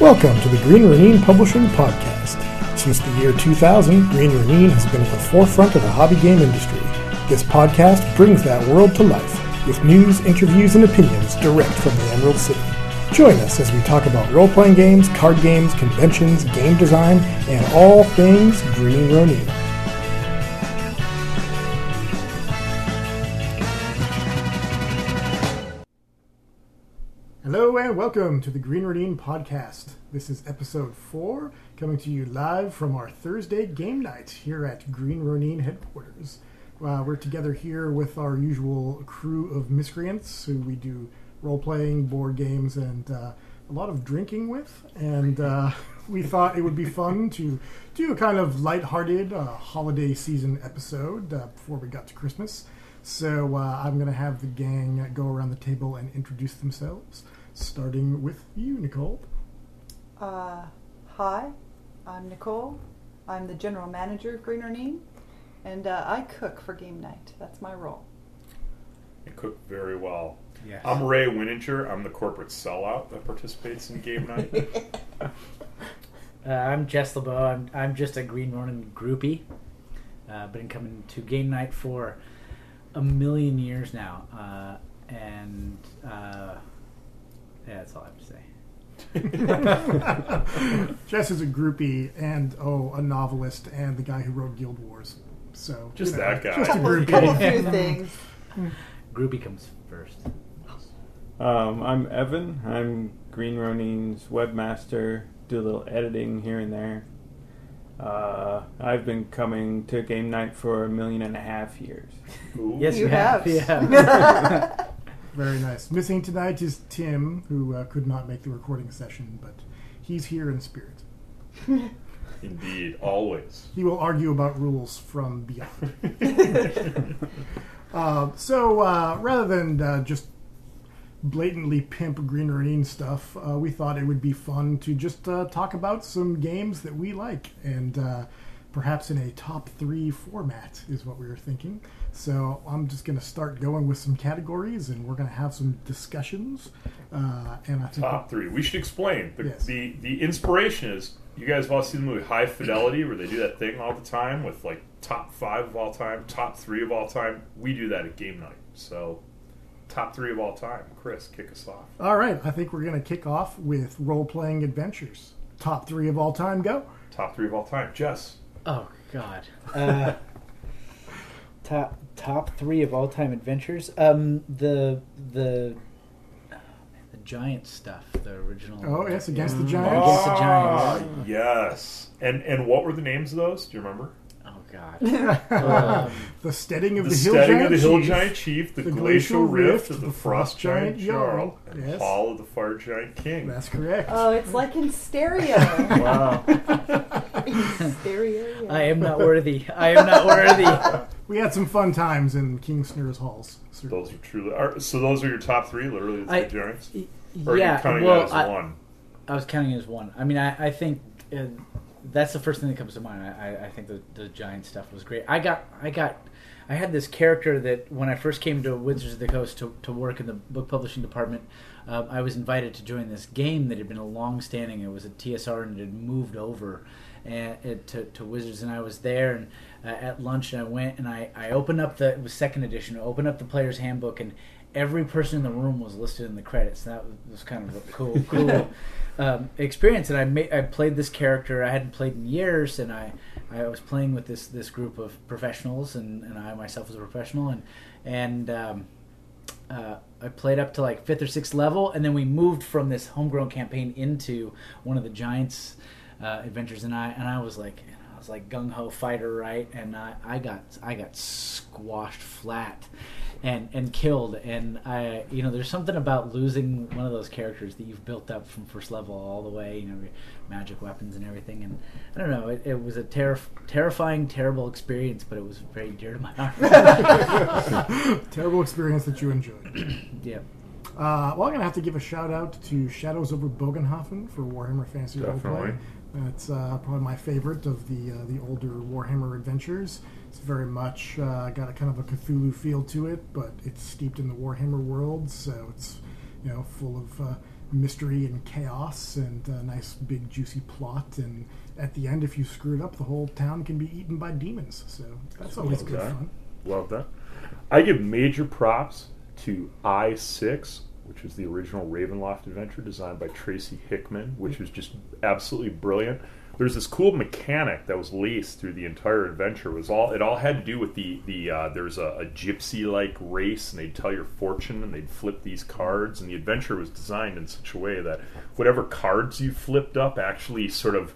Welcome to the Green Ronin Publishing Podcast. Since the year 2000, Green Ronin has been at the forefront of the hobby game industry. This podcast brings that world to life with news, interviews, and opinions direct from the Emerald City. Join us as we talk about role playing games, card games, conventions, game design, and all things Green Ronin. Hello and welcome to the Green Ronin podcast. This is episode four, coming to you live from our Thursday game night here at Green Ronin headquarters. Uh, we're together here with our usual crew of miscreants who we do role playing, board games, and uh, a lot of drinking with. And uh, we thought it would be fun to do a kind of lighthearted uh, holiday season episode uh, before we got to Christmas. So uh, I'm going to have the gang go around the table and introduce themselves, starting with you, Nicole. Uh, hi, I'm Nicole. I'm the general manager of Green Ronin, and uh, I cook for game night. That's my role. and cook very well. Yes. I'm Ray Winninger. I'm the corporate sellout that participates in game night. Uh, I'm Jess Lebow. I'm, I'm just a Green Ronin groupie. Uh, been coming to game night for a million years now. Uh, and uh, yeah, that's all I have to say. Jess is a groupie and oh, a novelist and the guy who wrote Guild Wars. So Just you know, that guy. Just a Couple, groupie. couple few things. Groupie comes first. Um, I'm Evan. I'm Green Ronin's webmaster. Do a little editing here and there. Uh, I've been coming to game night for a million and a half years. Ooh. Yes, You you, have. have. Yeah. Very nice. Missing tonight is Tim, who uh, could not make the recording session, but he's here in spirit. Indeed, always. He will argue about rules from beyond. uh, so uh, rather than uh, just blatantly pimp Green Ronin stuff, uh, we thought it would be fun to just uh, talk about some games that we like, and uh, perhaps in a top three format is what we were thinking. So I'm just going to start going with some categories, and we're going to have some discussions. Uh, and I think Top three. We should explain. The, Yes. the the inspiration is you guys have all seen the movie High Fidelity where they do that thing all the time with like top five of all time, top three of all time. We do that at game night. So top three of all time. Chris, kick us off. All right, I think we're going to kick off with role playing adventures. Top three of all time, go. Top three of all time. Jess. oh, God. Uh, top top three of all time adventures. Um, the the oh, man, the giant stuff. The original. Oh, yes, Against the Mm. Giants. Against the Ah, Giants. yes. And and what were the names of those? Do you remember? God. Um, The Steading of the, the, Hill Steading Giant of the Hill Chief, Giant Chief, the, the Glacial Glacial Rift, Rift, of the the Frost Giant Jarl, and Yes. Hall of the Fire Giant King. That's correct. Oh, it's like in stereo. wow. in stereo. I am not worthy. I am not worthy. we had some fun times in King Snurre's halls. those are truly. Are, so those are your top three, literally the I- three giants? Or are yeah. you counting well, that as I, one? I was counting as one. I mean, I, I think uh, that's the first thing that comes to mind. I, I, think the, the giant stuff was great. I got, I got, I had this character that when I first came to Wizards of the Coast to, to work in the book publishing department, um, I was invited to join this game that had been a long standing. It was a TSR and it had moved over and it, to, to Wizards, and I was there and uh, at lunch, and I went and I, I opened up the it was second edition. Opened up the player's handbook and. Every person in the room was listed in the credits. That was, was kind of cool, cool um, experience. And I I played this character I hadn't played in years, and I, I was playing with this this group of professionals, and, and I myself was a professional, and and um, uh, I played up to like fifth or sixth level, and then we moved from this homegrown campaign into one of the Giants uh, adventures, and I and I was like. I was like gung ho fighter, right? And I, I got I got squashed flat, and and killed. And I, you know, there's something about losing one of those characters that you've built up from first level all the way, you know, your magic weapons and everything. And I don't know, it, it was a terri- terrifying, terrible experience, but it was very dear to my heart. Terrible experience that you enjoyed. yeah. Uh, well, I'm going to have to give a shout out to Shadows over Bogenhafen for Warhammer Fantasy Definitely. Roleplay. That's uh, probably my favorite of the uh, the older Warhammer adventures. It's very much uh, got a kind of a Cthulhu feel to it, but it's steeped in the Warhammer world, so it's you know full of uh, mystery and chaos and a nice big juicy plot. And at the end, if you screw it up, the whole town can be eaten by demons. So that's always good Okay. fun. Love that. I give major props to I Six, which was the original Ravenloft adventure designed by Tracy Hickman, which was just absolutely brilliant. There's this cool mechanic that was laced through the entire adventure. It was all it all had to do with the the uh, there's a, a gypsy like race, and they'd tell your fortune, and they'd flip these cards, and the adventure was designed in such a way that whatever cards you flipped up actually sort of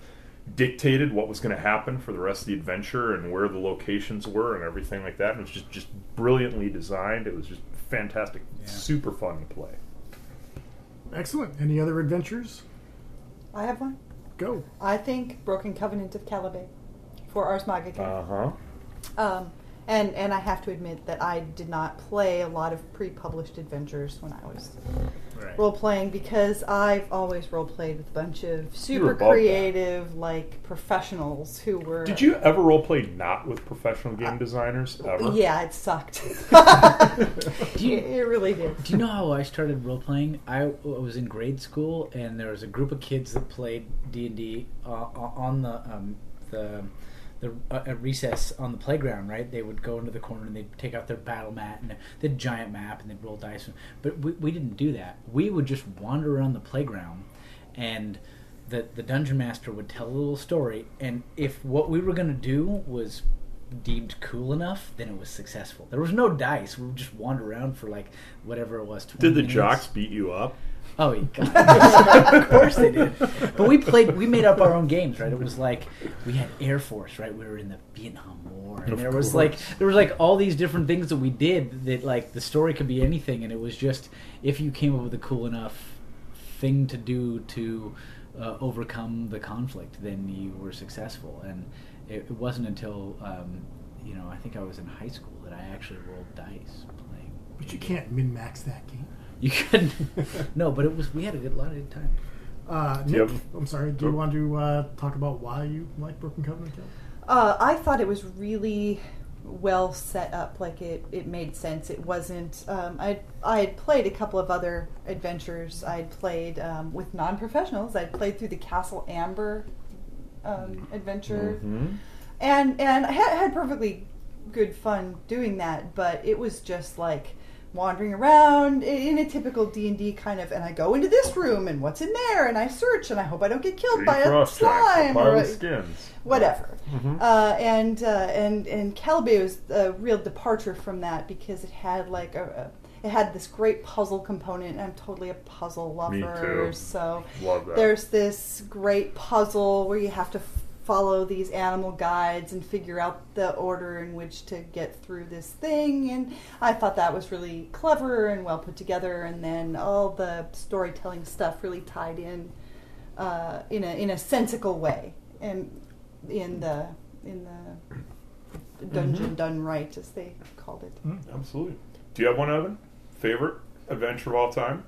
dictated what was going to happen for the rest of the adventure and where the locations were and everything like that. And it was just just brilliantly designed. It was just fantastic, super fun to play. Excellent. Any other adventures? I have one. Go. I think Broken Covenant of Calebais for Ars Magica. Uh huh. Um, and and I have to admit that I did not play a lot of pre-published adventures when I was Right. role playing because I've always role played with a bunch of super above that. creative like professionals who were. Did you ever role play not with professional game designers ever? Yeah, it sucked. you- it, it really did. Do you know how I started role playing? I was in grade school, and there was a group of kids that played D and D uh, on the um, the the uh, at recess on the playground. Right? They would go into the corner and they'd take out their battle mat and the giant map, and they'd roll dice. But we, we didn't do that. We would just wander around the playground, and the the dungeon master would tell a little story. And if what we were going to do was deemed cool enough, then it was successful. There was no dice. We would just wander around for like whatever it was. 20 Did the minutes. jocks beat you up? Oh, you God. of course they did. But we played. We made up our own games, right? It was like we had Air Force, right? We were in the Vietnam War, and Of there was course. like there was like all these different things that we did. That like the story could be anything, and it was just if you came up with a cool enough thing to do to uh, overcome the conflict, then you were successful. And it, it wasn't until um, you know I think I was in high school that I actually rolled dice playing. But you can't min max that game. You couldn't. no, but it was. We had a good lot of time. Uh, Nick, have- I'm sorry. Do you want to uh, talk about why you like Broken Covenant? Uh, I thought it was really well set up. Like it, it made sense. It wasn't. Um, I I had played a couple of other adventures. I'd played um, with non-professionals. I'd played through the Castle Amber um, adventure, Mhm. and and I had, had perfectly good fun doing that. But it was just like wandering around in a typical D and D kind of. And I go into this room, and what's in there, and I search, and I hope I don't get killed Three by a cross tracks, a slime or a- skins. whatever. Mhm. Uh, and uh, and and Calebais was a real departure from that because it had like a, a it had this great puzzle component. and I'm totally a puzzle Me lover, too. so Love that. there's this great puzzle where you have to f- follow these animal guides and figure out the order in which to get through this thing and i thought that was really clever and well put together and then all the storytelling stuff really tied in uh, in a in a sensical way and in the in the dungeon done right as they called it Absolutely. Do you have one, Evan? Favorite adventure of all time?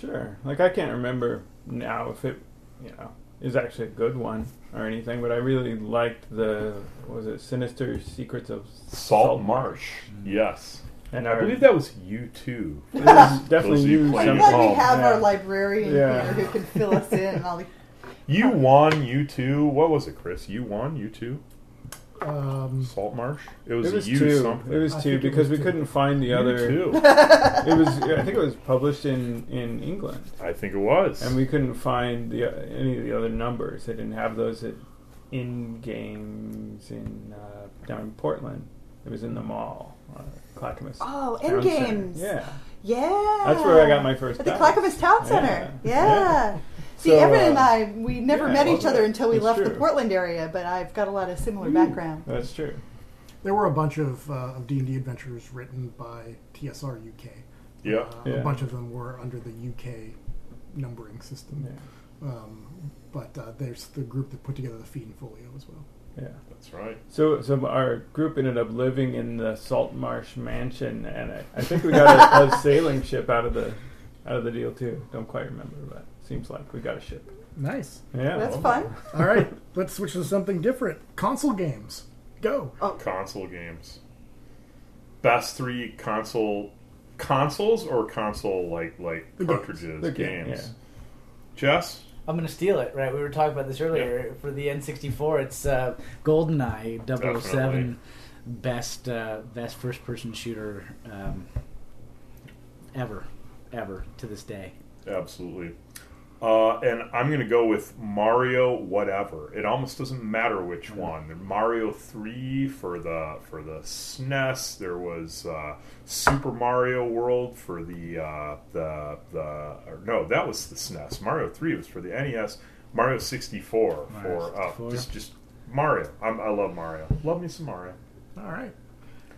Sure. Like I can't remember now if it, you know, is actually a good one or anything, but I really liked the was it Sinister Secrets of Salt Marsh. Mm. Yes. and I our- believe that was you too. it was definitely you you. I'm at glad home. we have Yeah. our librarian Yeah. here who can fill us in and all the You won, you two. What was it, Chris? You won, you two? Um, Salt Marsh? It was, It was you two. something. It was I two because was we two. couldn't find the You other. two. It was. I think it was published in in England, I think it was. and we couldn't find the any of the other numbers. They didn't have those at in games in uh, down in Portland. It was in the mall, uh, Clackamas. Oh, Town End Center. Games. Yeah, Yeah. That's where I got my first At the. Clackamas Town Center. Yeah. Yeah. Yeah. See, So, Evan and uh, I, we never yeah, met each other that- until we that's left the. Portland area, but I've got a lot of similar Ooh. background. that's true. there were a bunch of uh, of D and D adventures written by TSR UK. Yeah. Uh, Yeah. A bunch of them were under the UK numbering system. Yeah, Um, but uh, there's the group that put together the Fiend Folio as well. yeah. That's right. So, so our group ended up living in the Salt Marsh Mansion, and I, I think we got a, a sailing ship out of the out of the deal too. Don't quite remember, but seems like we got a ship. Nice. Yeah. That's fun. All right, let's switch to something different. Console games. Go. Oh, console games. Best three console consoles or console like like The cartridges The game, games. yeah. Jess, I'm gonna steal it. Right, we were talking about this earlier. For the N64, it's uh, GoldenEye 007, Definitely. best uh, best first person shooter um, ever, ever to this day. absolutely. Uh, and I'm gonna go with Mario. Whatever. It almost doesn't matter which one. Mario Three for the for the SNES. There was uh, Super Mario World for the uh, the the. Or no, that was the SNES. Mario Three was for the NES. Mario 64 Mario for uh, 64. just just Mario. I'm, I love Mario. Love me some Mario. All right.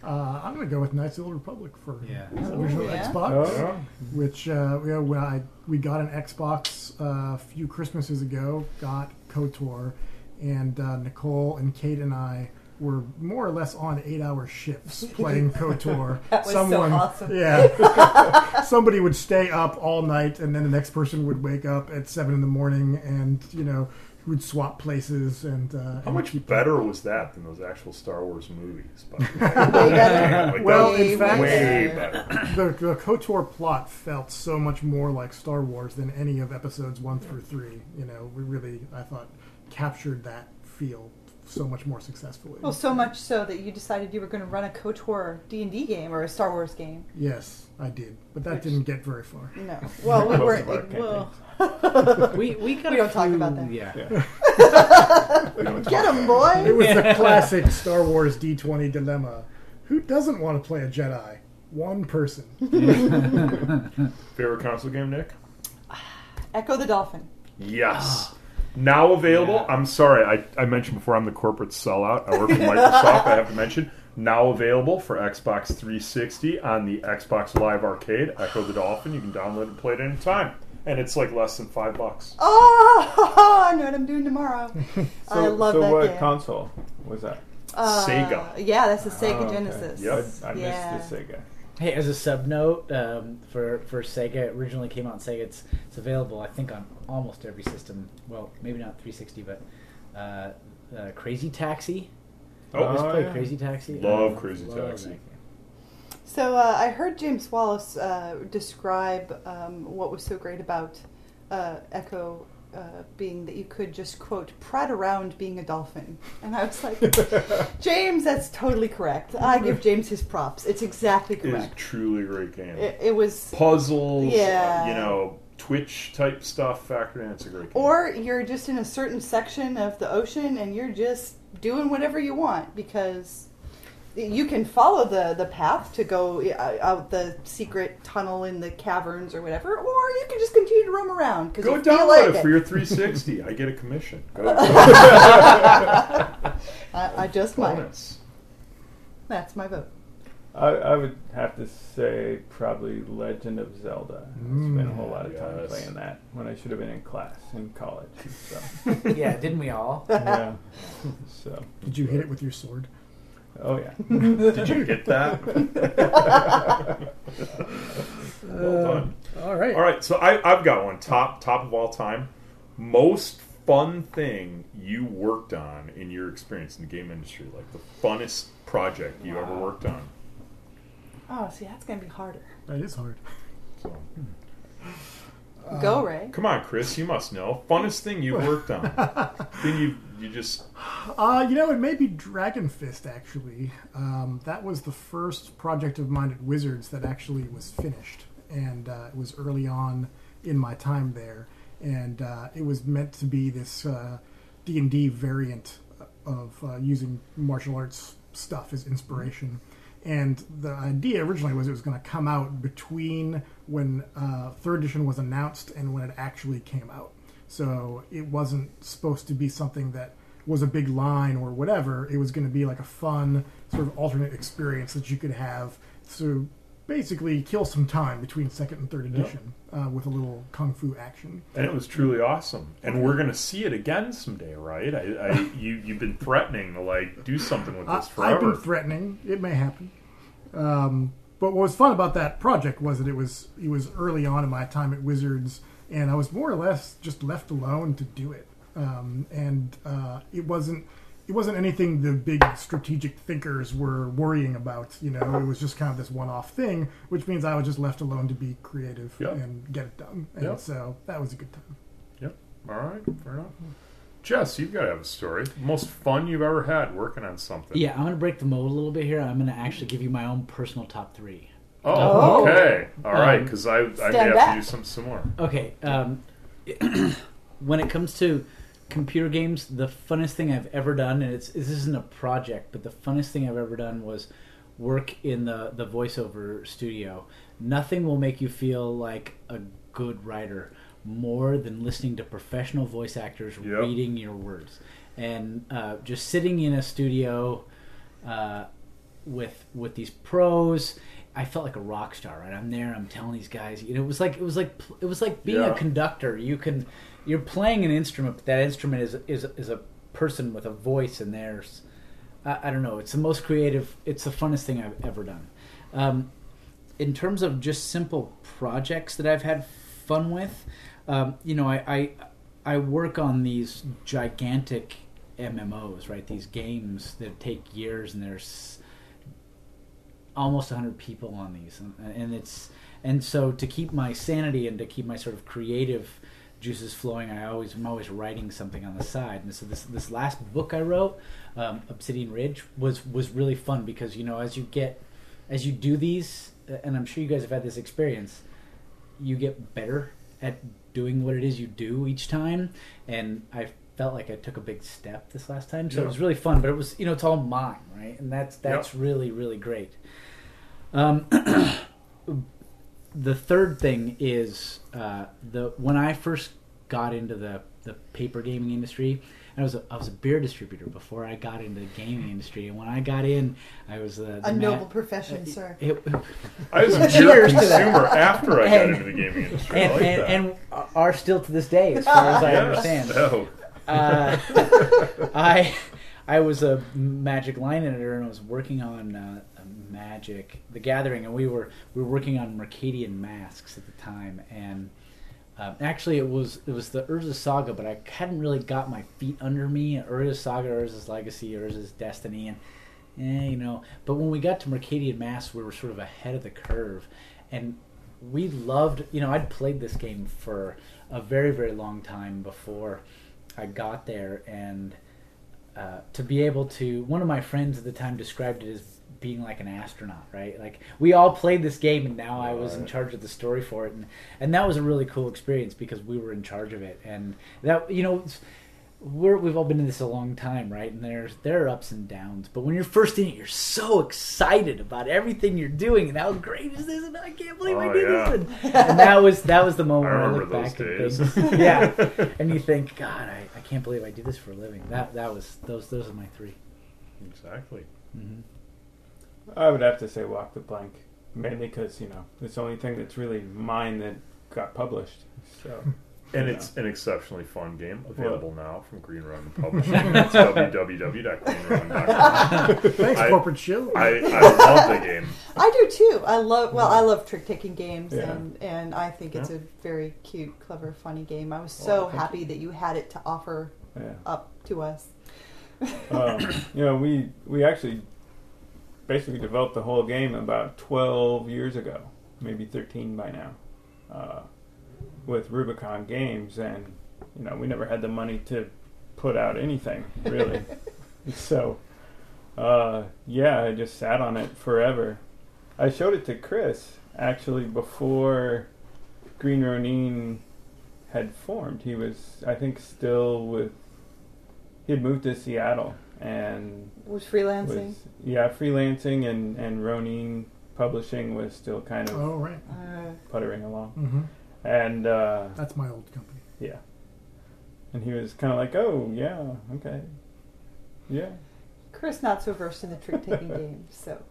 Uh, I'm going to go with Knights of the Old Republic for Yeah. the original yeah. Xbox, Oh. which uh, yeah, when I, we got an Xbox uh, a few Christmases ago, got KOTOR, and uh, Nicole and Kate and I were more or less on eight-hour shifts playing KOTOR. That was so awesome. Yeah. Somebody would stay up all night, and then the next person would wake up at seven in the morning, and you know, would swap places and. Uh, How and much keep- better was that than those actual Star Wars movies? by the way? Way. Like, Well, that in fact- way Way better. the, the KOTOR plot felt so much more like Star Wars than any of episodes one through three. You know, we really, I thought, captured that feel so much more successfully. Well, so much so that you decided you were going to run a KOTOR D and D game or a Star Wars game. yes, I did, but that Which- didn't get very far. No, well, we weren't. of well, We we, got we don't talk about that. Yeah. Yeah. We don't get talk boy. It was the classic Star Wars D20 dilemma. Who doesn't want to play a Jedi? One person. Favorite console game, Nick? Ecco the Dolphin. Yes. Now available. Yeah. I'm sorry, I, I mentioned before I'm the corporate sellout. I work for Microsoft. I have to mention. Now available for Xbox 360 on the Xbox Live Arcade. Ecco the Dolphin. You can download and play it anytime. And it's like less than five bucks. Oh, I know what I'm doing tomorrow. I So, love so that what game. console was that? Uh, Sega. Yeah, that's the Sega Oh, okay. Genesis. Yep. I, I Yeah. missed the Sega. Hey, as a sub note um, for for Sega, it originally came out on Sega. It's it's available, I think, on almost every system. Well, maybe not 360, but uh, uh, Crazy Taxi. Oh, Always Oh, play yeah. Crazy Taxi. Love Uh, Crazy love Taxi. So uh, I heard James Wallis uh, describe um, what was so great about uh, Ecco uh, being that you could just quote prat around being a dolphin, and I was like, James, that's totally correct. I give James his props. It's exactly correct. It is correct. truly a great game. It, it was. Puzzles, Yeah. uh, you know, Twitch type stuff factored in. It's a great game. Or you're just in a certain section of the ocean and you're just doing whatever you want because you can follow the, the path to go uh, out the secret tunnel in the caverns or whatever, or you can just continue to roam around Go you download like it it. for your 360. I get a commission. Go I, I just might. That's my vote. I, I would have to say probably Legend of Zelda. I spent a whole lot of time playing that when I should have been in class in college. So yeah, didn't we all? yeah. So Did you hit it with your sword? Oh yeah. Did you get that? well uh, done. All right. All right, so I, I've got one top top of all time. Most fun thing you worked on in your experience in the game industry, like the funnest project you ever worked on. Oh, see, that's going to be harder. That is hard. So, hmm. Go, Ray. come on, Chris, you must know funnest thing you've worked on. then you you just Uh, you know, it may be Dragon Fist, actually. Um, that was the first project of mine at Wizards that actually was finished. And uh, it was early on in my time there. And uh, it was meant to be this uh, D&D variant of uh, using martial arts stuff as inspiration. And the idea originally was it was going to come out between when uh, third edition was announced and when it actually came out. So it wasn't supposed to be something that was a big line or whatever. It was going to be like a fun sort of alternate experience that you could have to basically kill some time between second and third edition uh, with a little kung fu action. and it was truly awesome. And we're gonna see it again someday, right? I, I you you've been threatening to like do something with this I've been threatening. It may happen. Um, but what was fun about that project was that it was it was early on in my time at Wizards. and I was more or less just left alone to do it. Um, and uh, it wasn't it wasn't anything the big strategic thinkers were worrying about. You know, it was just kind of this one-off thing, which means I was just left alone to be creative Yep. and get it done. And Yep. so that was a good time. Yep. All right, fair enough. Jess, you've got to have a story. Most fun you've ever had working on something. Yeah, I'm gonna break the mold a little bit here. I'm gonna actually give you my own personal top three. Oh, Oh. okay. All right, Um, because I, I may have back. to do some similar. Okay. Um, when it comes to computer games, the funnest thing I've ever done, and it's this isn't a project, but the funnest thing I've ever done was work in the the voiceover studio. Nothing will make you feel like a good writer more than listening to professional voice actors Yep. reading your words, and uh, just sitting in a studio. Uh, with with these pros I felt like a rock star, right? I'm there. I'm telling these guys. You know, it was like it was like it was like being Yeah. a conductor. You can you're playing an instrument, but that instrument is is is a person with a voice, and there's I, I don't know. It's the most creative. It's the funnest thing I've ever done. Um, in terms of just simple projects that I've had fun with, um, you know, I, I I work on these gigantic MMOs, right? These games that take years, and there's almost 100 people on these and, and it's and so to keep my sanity and to keep my sort of creative juices flowing i always i'm always writing something on the side and so this this last book i wrote um, obsidian ridge was was really fun because you know as you get as you do these and i'm sure you guys have had this experience you get better at doing what it is you do each time and i felt like i took a big step this last time. So it was really fun but it was you know it's all mine right? And that's that's really really great. Um, the third thing is uh, the when I first got into the, the paper gaming industry, I was a, I was a beer distributor before I got into the gaming industry, and when I got in, I was uh, the A ma- noble profession, sir. It, I was a beer Cheers to that. consumer after I got And- into the gaming industry. and, like and, and are still to this day, as far as I Yes. understand. Oh, uh, I I was a Magic line editor and I was working on uh, Magic the Gathering, and we were we were working on Mercadian Masques at the time, and um, actually it was it was the Urza Saga, but I hadn't really got my feet under me. Urza Saga, Urza's Legacy, Urza's Destiny, and eh, you know. But when we got to Mercadian Masques, we were sort of ahead of the curve, and we loved. You know, I'd played this game for a very very long time before I got there, and uh, to be able to, one of my friends at the time described it as being like an astronaut, right? Like we all played this game, and now I was in charge of the story for it, and and that was a really cool experience because we were in charge of it, and that you know. We're, we've all been in this a long time, right? And there's there are ups and downs, but when you're first in it, you're so excited about everything you're doing and how great is this, and I can't believe I Oh, did yeah. this, and, and that was that was the moment I where I look back and days. think, yeah, and you think, God, I, I can't believe I do this for a living. That that was those those are my three. exactly. hmm I would have to say Walk the Plank, mainly because you know it's the only thing that's really mine that got published. So And Yeah. it's an exceptionally fun game, available now from Green Ronin Publishing. It's www.greenronin.com. Thanks, I- corporate shill. I, I love the game. I do too. I love well, I love trick taking games, Yeah. and and I think it's Yeah. a very cute, clever, funny game. I was Well, so thank happy that you had it to offer yeah. up to us. um, you know, we we actually basically developed the whole game about 12 years ago, maybe 13 by now, uh, with Rubicon Games, and you know, we never had the money to put out anything really. so, uh, yeah, I just sat on it forever. I showed it to Chris actually before Green Ronin had formed. He was, I think, still with. He had moved to Seattle and Was freelancing. was yeah freelancing and and Ronin publishing was still kind of oh, right. Uh, puttering along hmm and uh, That's my old company. yeah and he was kind of like oh yeah okay yeah Chris not so versed in the trick taking games, so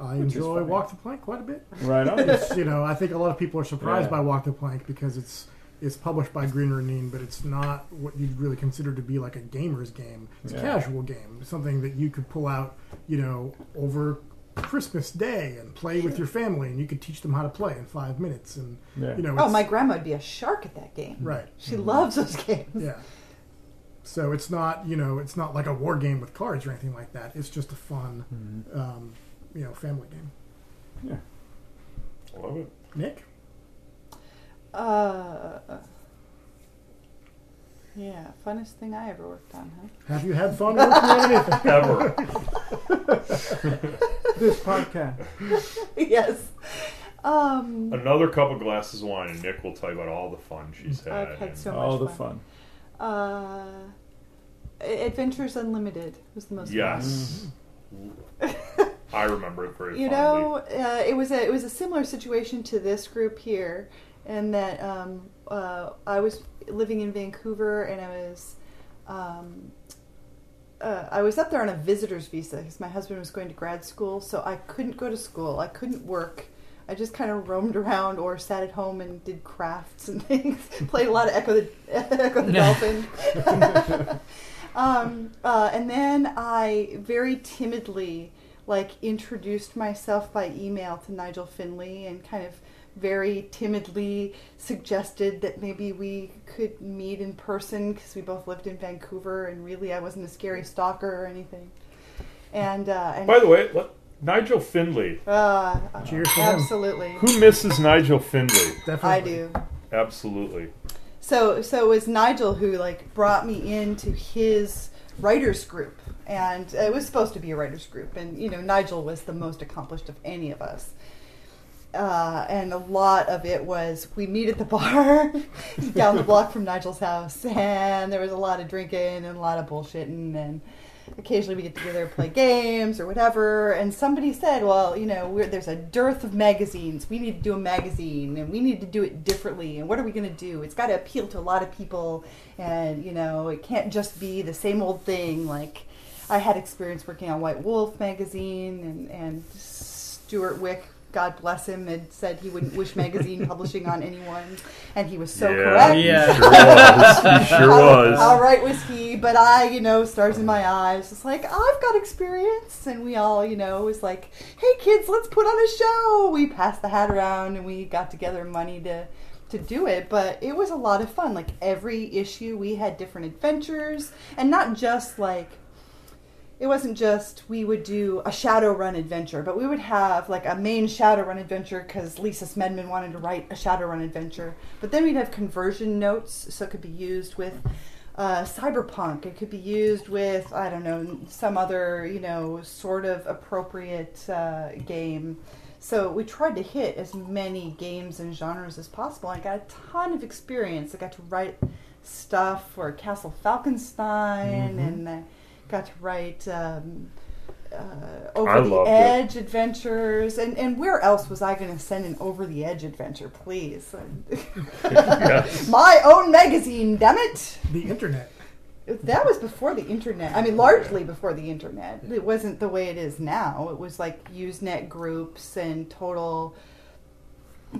I Which enjoy. Walk the Plank quite a bit. right on you know, I think a lot of people are surprised Yeah. by Walk the Plank because it's it's published by Green Ronin, but it's not what you'd really consider to be like a gamer's game. It's a casual game, something that you could pull out, you know, over Christmas Day and play with your family, and you could teach them how to play in five minutes. And Yeah. you know, Oh, my grandma would be a shark at that game. right, She loves those games. yeah. So it's not you know it's not like a war game with cards or anything like that. It's just a fun, um, you know, family game. Yeah. Love it. Nick, Uh, yeah, funnest thing I ever worked on, huh? have you had fun working on anything? Ever. This podcast. yes. Um, Another couple glasses of wine, and Nick will tell you about all the fun she's had. I've had and- so All the fun. fun. Uh, Adventures Unlimited was the most fun. Yes. I remember it very you fondly. know uh, it was a it was a similar situation to this group here in that um, uh, I was living in Vancouver and I was um, uh, I was up there on a visitor's visa because my husband was going to grad school so I couldn't go to school. I couldn't work. I just kind of roamed around or sat at home and did crafts and things. Played a lot of Ecco the Ecco the Dolphin. Um, uh, and then I very timidly like introduced myself by email to Nigel Findley and kind of very timidly suggested that maybe we could meet in person because we both lived in Vancouver and really I wasn't a scary stalker or anything. And, uh, and By the way, let, Nigel Findley. uh, Cheers to him. absolutely, Who misses Nigel Findley? Definitely. I do. Absolutely. So so it was Nigel who like brought me into his writers group, and it was supposed to be a writers group, and you know Nigel was the most accomplished of any of us. Uh, and a lot of it was we meet at the bar down the block from Nigel's house, and there was a lot of drinking and a lot of bullshitting, and occasionally we get together and play games or whatever. And somebody said, "Well, you know, there's a dearth of magazines. We need to do a magazine, and we need to do it differently. And what are we going to do? It's got to appeal to a lot of people, and you know, it can't just be the same old thing. Like I had experience working on White Wolf magazine, and and Stewart Wieck." God bless him, and said he wouldn't wish magazine publishing on anyone, and he was so yeah, correct. Yeah. He sure was. He sure How, was. how right was he? But I, you know, stars in my eyes, just like I've got experience, and we all, you know, was like, hey kids, let's put on a show. We passed the hat around, and we got together money to to do it. But it was a lot of fun. Like every issue, we had different adventures, and not just like it wasn't just we would do a Shadowrun adventure, but we would have like a main Shadowrun adventure because Lisa Smedman wanted to write a Shadowrun adventure. But then we'd have conversion notes, so it could be used with uh, cyberpunk. It could be used with I don't know some other you know sort of appropriate uh, game. So we tried to hit as many games and genres as possible. I got a ton of experience. I got to write stuff for Castle Falkenstein and. Uh, got to write um, uh, over I the loved it. edge adventures and, and where else was i going to send an over the edge adventure please? My own magazine damn it! The internet. that was before the internet i mean largely before the internet. It wasn't the way it is now. It was like usenet groups and total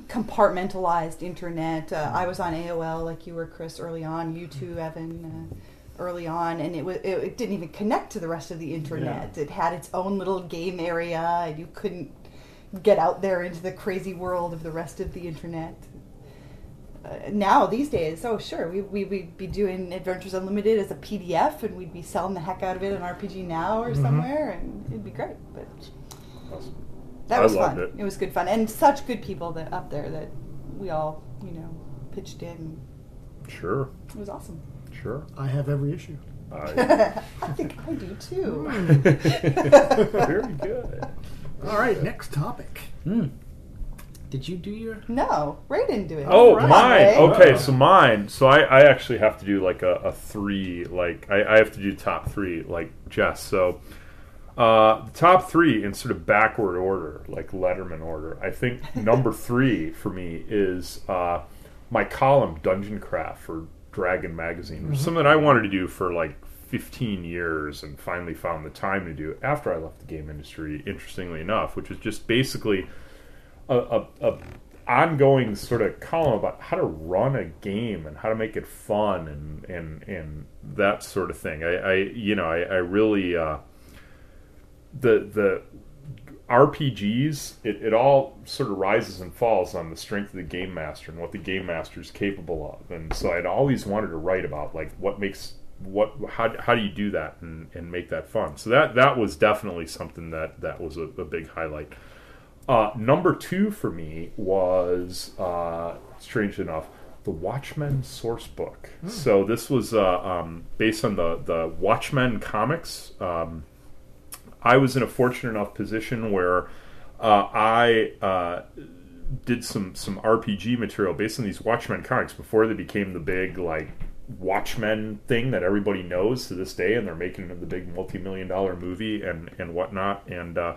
compartmentalized internet. Uh, i was on aol like you were chris early on. You too evan uh, early on and it, was, it, it didn't even connect to the rest of the internet it had its own little game area and you couldn't get out there into the crazy world of the rest of the internet uh, now these days, oh sure, we, we we'd be doing Adventures Unlimited as a PDF, and we'd be selling the heck out of it on RPG Now or somewhere, and it'd be great. But Awesome. that was fun. it. was good fun, and such good people that up there that we all you know pitched in. Sure. It was awesome. Sure. I have every issue. I- I think I do too. very good. All right, next topic. Hmm. Did you do your? No, Ray didn't do it. Oh, Come on, mine. Ray. Okay, so mine. So I, I actually have to do like a, a three. Like I, I have to do top three, like Jess. So uh, the top three in sort of backward order, like Letterman order. I think number three for me is uh, my column Dungeon Craft for Dragon Magazine, is something I wanted to do for like 15 years and finally found the time to do after I left the game industry. Interestingly enough, which was just basically a, a, a ongoing sort of column about how to run a game and how to make it fun and and and that sort of thing. I, I you know I, I really uh, the the RPGs, it, it all sort of rises and falls on the strength of the game master and what the game master is capable of. And so I'd always wanted to write about like what makes what how, how do you do that and, and make that fun. So that that was definitely something that that was a, a big highlight. Uh, number two for me was uh, strange enough the Watchmen source book. So this was uh, um, based on the the Watchmen comics. Um, I was in a fortunate enough position where uh, I uh, did some some RPG material based on these Watchmen comics before they became the big like Watchmen thing that everybody knows to this day, and they're making the big multi million dollar movie and and whatnot. And uh,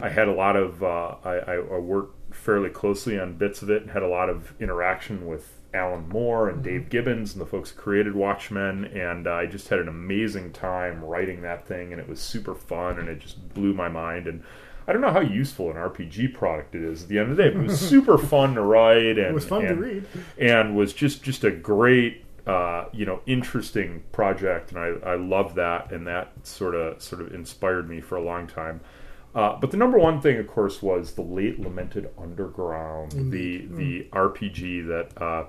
I had a lot of uh, I, I I worked fairly closely on bits of it and had a lot of interaction with Alan Moore and Dave Gibbons and the folks who created Watchmen, and uh, I just had an amazing time writing that thing, and it was super fun, and it just blew my mind. And I don't know how useful an RPG product it is at the end of the day, but it was super fun to write, and It was fun and, to read. and was just just a great uh, you know interesting project and I, I love that and that sort of sort of inspired me for a long time uh, but the number one thing of course was the late lamented underground Indeed. the the RPG that uh,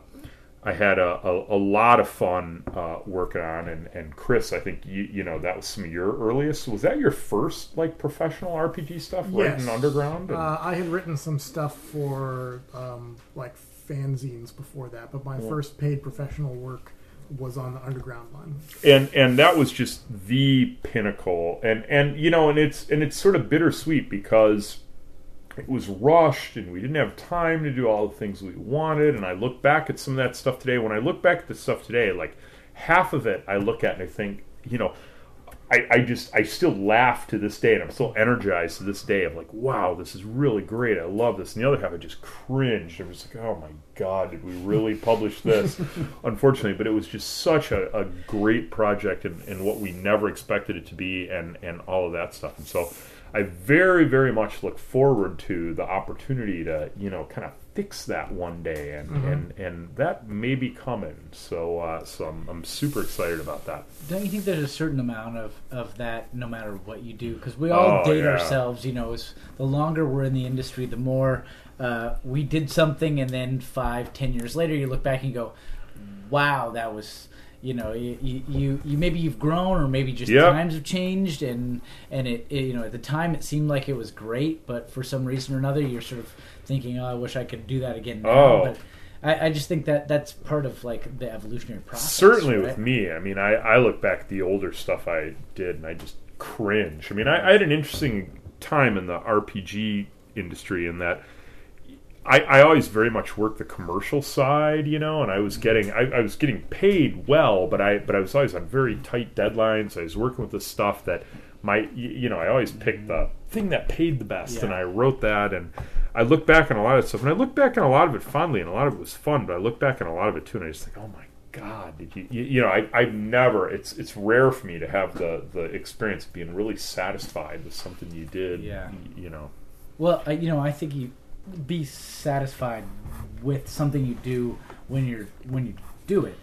I had a, a, a lot of fun uh, working on and, and Chris I think you you know that was some of your earliest was that your first like professional RPG stuff Yes. underground and- Uh, I had written some stuff for um, like fanzines before that, but my first paid professional work was on the underground line. and and that was just the pinnacle and and you know and it's and it's sort of bittersweet because it was rushed and we didn't have time to do all the things we wanted and i look back at some of that stuff today when i look back at the stuff today like half of it i look at and i think you know I, I just I still laugh to this day, and I'm still energized to this day. of like, wow, this is really great. I love this. And the other half, I just cringed. I was like, oh my god, did we really publish this? Unfortunately, but it was just such a, a great project, and, and what we never expected it to be, and and all of that stuff. And so, I very very much look forward to the opportunity to you know kind of fix that one day, and and and that may be coming. So uh, so I'm, I'm super excited about that. Don't you think there's a certain amount of, of that no matter what you do? Because we all Oh, date yeah. ourselves, you know, as the longer we're in the industry, the more uh, we did something, and then five, ten years later, you look back and you go, wow, that was. You know, you, you, you, maybe you've grown, or maybe just Yep. times have changed, and and it, it, you know at the time it seemed like it was great, but for some reason or another, you're sort of thinking, oh, I wish I could do that again now. Oh. But I, I just think that that's part of like the evolutionary process. Certainly right? with me. I mean, I, I look back at the older stuff I did and I just cringe. I mean, I, I had an interesting time in the RPG industry in that I, I always very much worked the commercial side, you know, and I was mm-hmm. getting I, I was getting paid well, but I but I was always on very tight deadlines. I was working with the stuff that my you know I always picked the mm-hmm. thing that paid the best, and I wrote that, and I look back on a lot of stuff, and I look back on a lot of it fondly, and a lot of it was fun, but I look back on a lot of it too, and I just think, oh my god, did you you, you know I I've never it's it's rare for me to have the the experience of being really satisfied with something you did, Yeah. y- you know. Well, I, you know, I think you be satisfied with something you do when you're when you do it.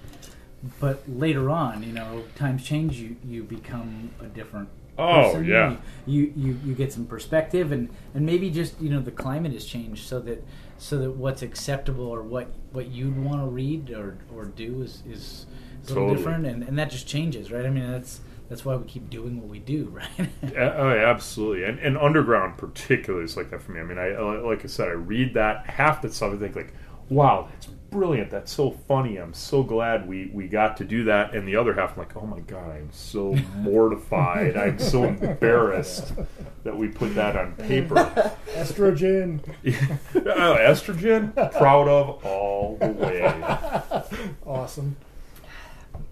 But later on, you know, times change. You you become a different. Oh, person. yeah. You, you you get some perspective, and and maybe just you know the climate has changed, so that so that what's acceptable or what what you'd want to read or or do is is a little Totally. different, and and that just changes, right? I mean, that's that's why we keep doing what we do, right? Oh, yeah, absolutely, and, and underground particularly is like that for me. I mean, I uh, like I said, I read that half that stuff. I think like, wow, that's brilliant. That's so funny. I'm so glad we we got to do that. And the other half, I'm like, oh my god, I'm so mortified. I'm so embarrassed that we put that on paper. Estrogen. oh, estrogen, proud of all the way, Awesome.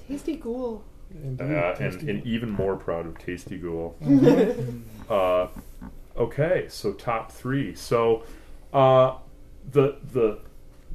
Tasty ghoul. Indeed. uh, and, and even more proud of Tasty Ghoul. Uh, okay, so top three. So uh, the the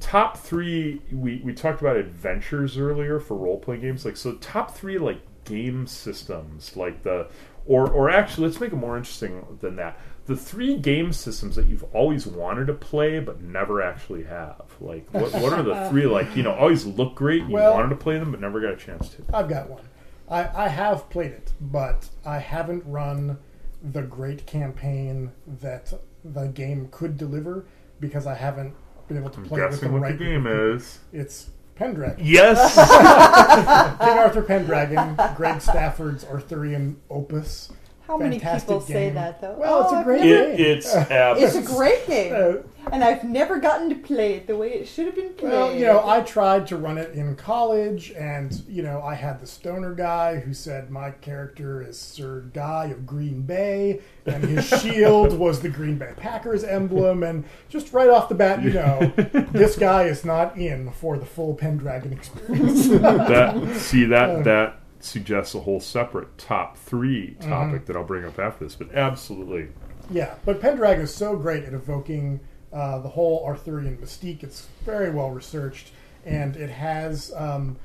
top three we, we talked about adventures earlier for role playing games. Like so, top three like game systems, like the or or actually let's make it more interesting than that. The three game systems that you've always wanted to play but never actually have. Like what, what are the three like you know always look great. You Well- wanted to play them but never got a chance to. I've got one. I, I have played it, but I haven't run the great campaign that the game could deliver because I haven't been able to I'm play it with the what right the game is. It's Pendragon. Yes. King Arthur Pendragon, Greg Stafford's Arthurian opus. How many Fantastic people say that though? Well, it's a I've great never- it, it's It's a great game, Uh, and I've never gotten to play it the way it should have been played. Well, you know, I tried to run it in college, and you know, I had the stoner guy who said my character is Sir Guy of Green Bay, and his shield was the Green Bay Packers emblem, and just right off the bat, you know, this guy is not in for the full Pendragon experience. that see that that suggests a whole separate top 3 topic that I'll bring up after this. But absolutely, yeah, but Pendragon is so great at evoking uh, the whole Arthurian mystique. It's very well researched, and it has. Um,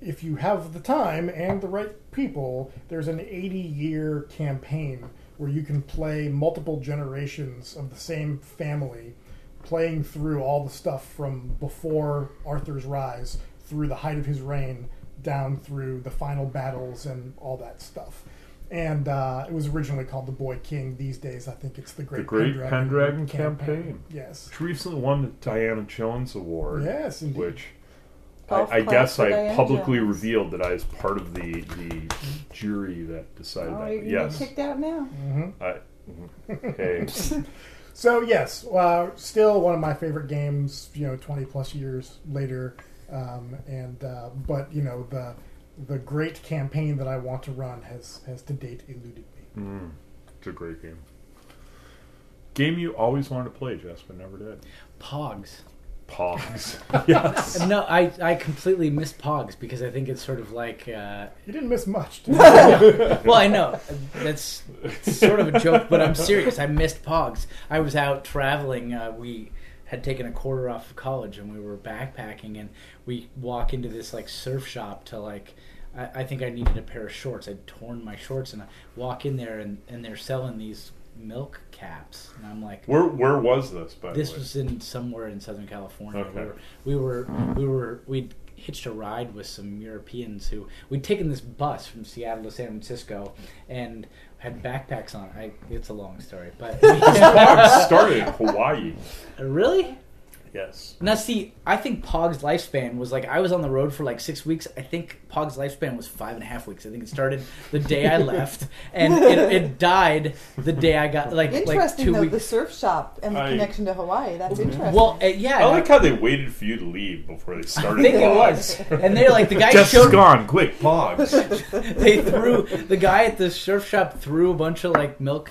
if you have the time and the right people, there's an 80 year campaign where you can play multiple generations of the same family, playing through all the stuff from before Arthur's rise, through the height of his reign, down through the final battles and all that stuff. And uh, it was originally called the Boy King. These days, I think it's the Great, Great Pendragon Campaign. Yes. which recently won the Diana Jones Award. Yes, indeed. which Golf I, I guess I Diana publicly Jones. revealed that I was part of the the jury that decided Oh, that. you're yes, kicked out now. hmm I, hey, So yes, uh, still one of my favorite games. You know, twenty plus years later, um, and uh, but you know the the great campaign that I want to run has has to date eluded me. mm, it's a great game. Game you always wanted to play, Jess, but never did. Pogs. Pogs. yes. No, I, I completely missed Pogs because I think it's sort of like uh, You didn't miss much. did you? well, I know that's sort of a joke, but I'm serious. I missed Pogs. I was out traveling. Uh, we had taken a quarter off of college, and we were backpacking, and we walk into this like surf shop to like. I, I think I needed a pair of shorts. I'd torn my shorts, and I walk in there, and, and they're selling these milk caps, and I'm like, Where where was this? By this was in somewhere in Southern California. Okay. We were we were we were we'd hitched a ride with some Europeans who we'd taken this bus from Seattle to San Francisco and had backpacks on. I it's a long story, but Pogs started in Hawaii. really. Yes. Now, see, I think Pog's lifespan was like I was on the road for like six weeks. I think Pog's lifespan was five and a half weeks. I think it started the day I left, and it, it died the day I got like like Interesting two though, the weeks. surf shop and the I- connection to Hawaii. That's interesting. Well, uh, yeah, I like how they waited for you to leave before they started. I think it was, and they're like the guy Jess is showed gone. Quick, Pogs. they threw the guy at the surf shop threw a bunch of like milk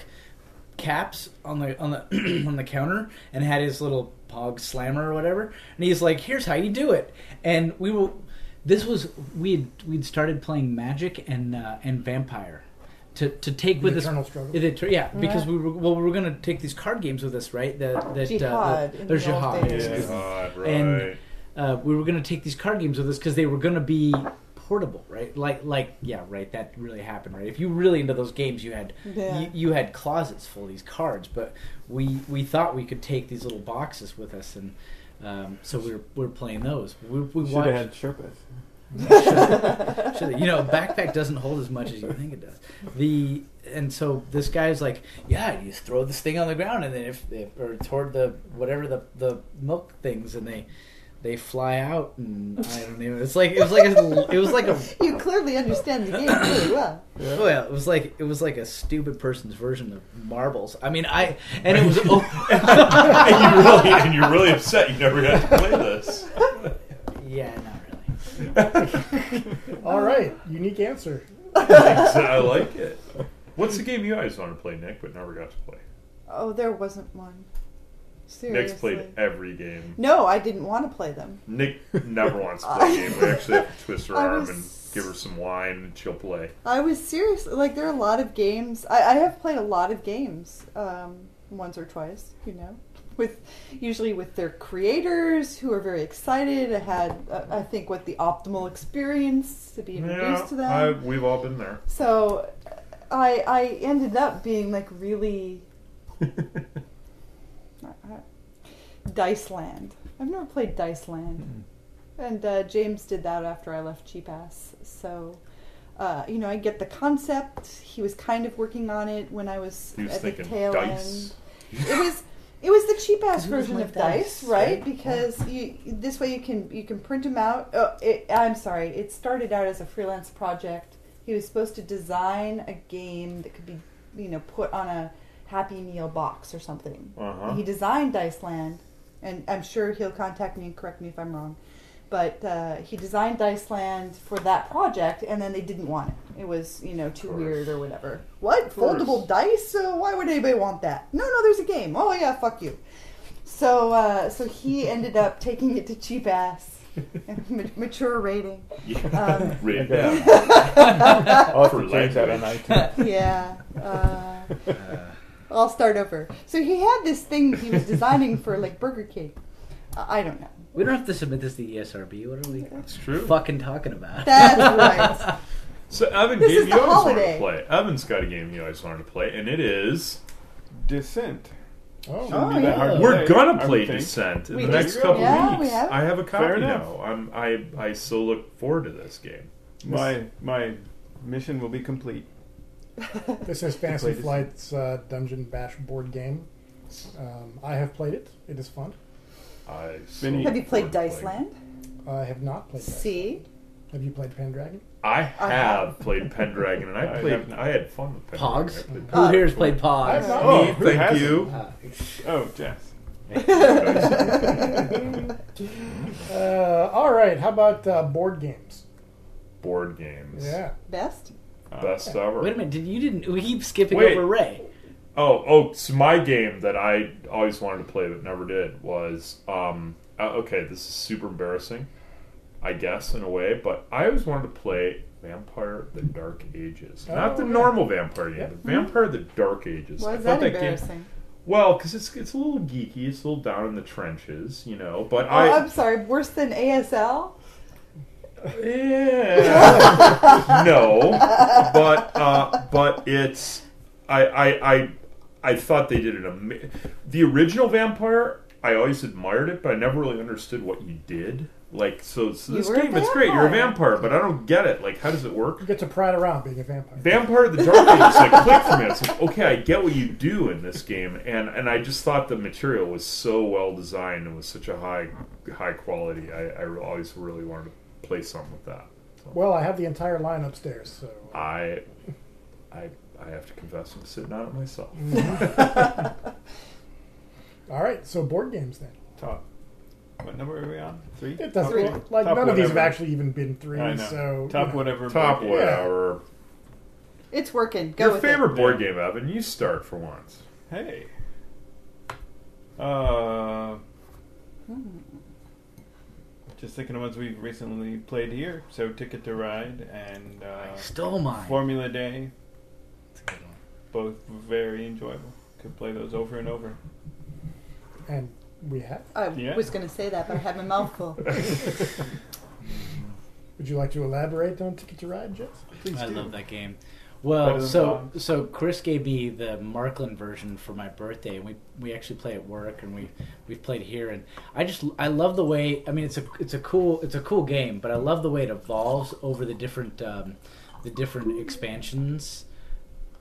caps on the on the on the counter and had his little pog slammer or whatever and he's like here's how you do it and we were this was we'd we'd started playing magic and uh, and vampire to to take The with us struggle. it- it- yeah, because we were well, we were going to take these card games with us, right? That that Jyhad uh, in there's the old Jyhad. days. excuse me. God, right. And- Uh, we were going to take these card games with us because they were going to be portable, right? Like like yeah, right. That really happened, right? If you really into those games, you had Yeah. you, you had closets full of these cards, but we we thought we could take these little boxes with us, and um, so we were we were playing those. We, we Should watched. have had Sherpas. Should- you know, backpack doesn't hold as much as you think it does. The and so this guy's like, yeah, you throw this thing on the ground, and then if, if or toward the whatever the the milk things, and they they fly out, and I don't know. It's like it was like a, it was like a you clearly understand the game really well. Oh, well, it was like it was like a stupid person's version of marbles. I mean, I and it was oh, and you really and you're really upset you never got to play this. yeah, not really. All right, unique answer. I like it. What's the game you guys want to play, Nick, but never got to play? Oh, there wasn't one. Seriously. Nick's played every game. No, I didn't want to play them. Nick never wants to play a game. We actually have to twist her I arm was- and give her some wine, and she'll play. I was serious. Like there are a lot of games. I, I have played a lot of games, um, once or twice. You know, with usually with their creators who are very excited. I had, uh, I think, what the optimal experience to be introduced to them. I, we've all been there. So, I I ended up being like really Diceland. I've never played Diceland, and uh, James did that after I left Cheap Ass. So, uh, you know, I get the concept. He was kind of working on it when I was, He was at the tail dice. end. It was it was the cheap ass version like of dice, dice, right? right? Because you this way you can you can print them out. Oh, it, I'm sorry, it started out as a freelance project. He was supposed to design a game that could be you know put on a Happy Meal box or something. Uh-huh. He designed Diceland, and I'm sure he'll contact me and correct me if I'm wrong. But uh, he designed Diceland for that project, and then they didn't want it. It was, you know, too weird or whatever. What foldable dice? Uh, why would anybody want that? No, no, there's a game. Oh yeah, fuck you. So, uh, so he ended up taking it to cheap ass, ma- mature rating. Um, Rated down. I'll have For to change that on iTunes. Yeah. Uh, Uh, I'll start over. So he had this thing he was designing for like Burger King. I I don't know. we don't have to submit this to ESRB. What are we That's true. fucking talking about? That's right. So Evan, This game is you the always wanted holiday. to play. Evan's got a game you always wanted to play, and it is. Descent. Oh, Shouldn't be Oh, that hard to We're gonna I play would think. Descent in We the did. next couple Yeah, weeks. we have. I have a Fair copy enough. now. I'm, I I so look forward to this game. My my mission will be complete. This is Fantasy Flight's uh, Dungeon Bash board game. Um, I have played it. It is fun. I so Have you played Dice. Land? I have not played that. See? Have you played Pendragon? I have. have played Pendragon, and I I played. have. I had fun with Pendragon. Pogs? I played Who here has played I Pogs? have not. Oh, Me, who thank hasn't? you. Uh, Oh, Jess. Uh, all right. How about uh, board games? Board games. Yeah. Best? Best ever. wait a minute. Did you didn't? We keep skipping Wait. over Ray. Oh, oh, so my game that I always wanted to play but never did was um uh, okay, this is super embarrassing, I guess in a way, but I always wanted to play Vampire the Dark Ages. Not the Oh, yeah. normal Vampire game, Yeah. but Vampire the Dark Ages. Why I is thought that game- embarrassing? well, because it's it's a little geeky, it's a little down in the trenches, you know. But Oh, I I'm sorry. Worse than ASL? Yeah. no, but uh, but it's I I I I thought they did an ama- the original Vampire. I always admired it, but I never really understood what you did. Like so, so this game, it's great. You're a vampire. vampire, but I don't get it. Like, how does it work? You get to pride around being a vampire. Vampire the Dark Ages like click for me. It's like, okay, I get what you do in this game, and and I just thought the material was so well designed and was such a high high quality. I, I always really wanted to play something with that. So. Well, I have the entire line upstairs, so I, I, I have to confess, I'm sitting on it myself. all right. So board games then. Top. What number are we on? Three? It doesn't Three. like Top none of these have actually even been three. I know. So Top you know. whatever. Top board game. whatever. It's working. Go Your with favorite it. board game, Evan? You start for once. Hey. Uh. Just thinking of ones we've recently played here. So Ticket to Ride and uh, Stole mine. Formula Dé. That's a good one. Both very enjoyable. Could play those over and over. And we have. I Yeah. was going to say that, but I had my mouth full. Would you like to elaborate on Ticket to Ride, Jess? Please I do. love that game. Better Well, so Pogs. so Chris gave me the Märklin version for my birthday, and we we actually play at work, and we we've played here, and I just I love the way. I mean, it's a it's a cool it's a cool game, but I love the way it evolves over the different um, the different expansions.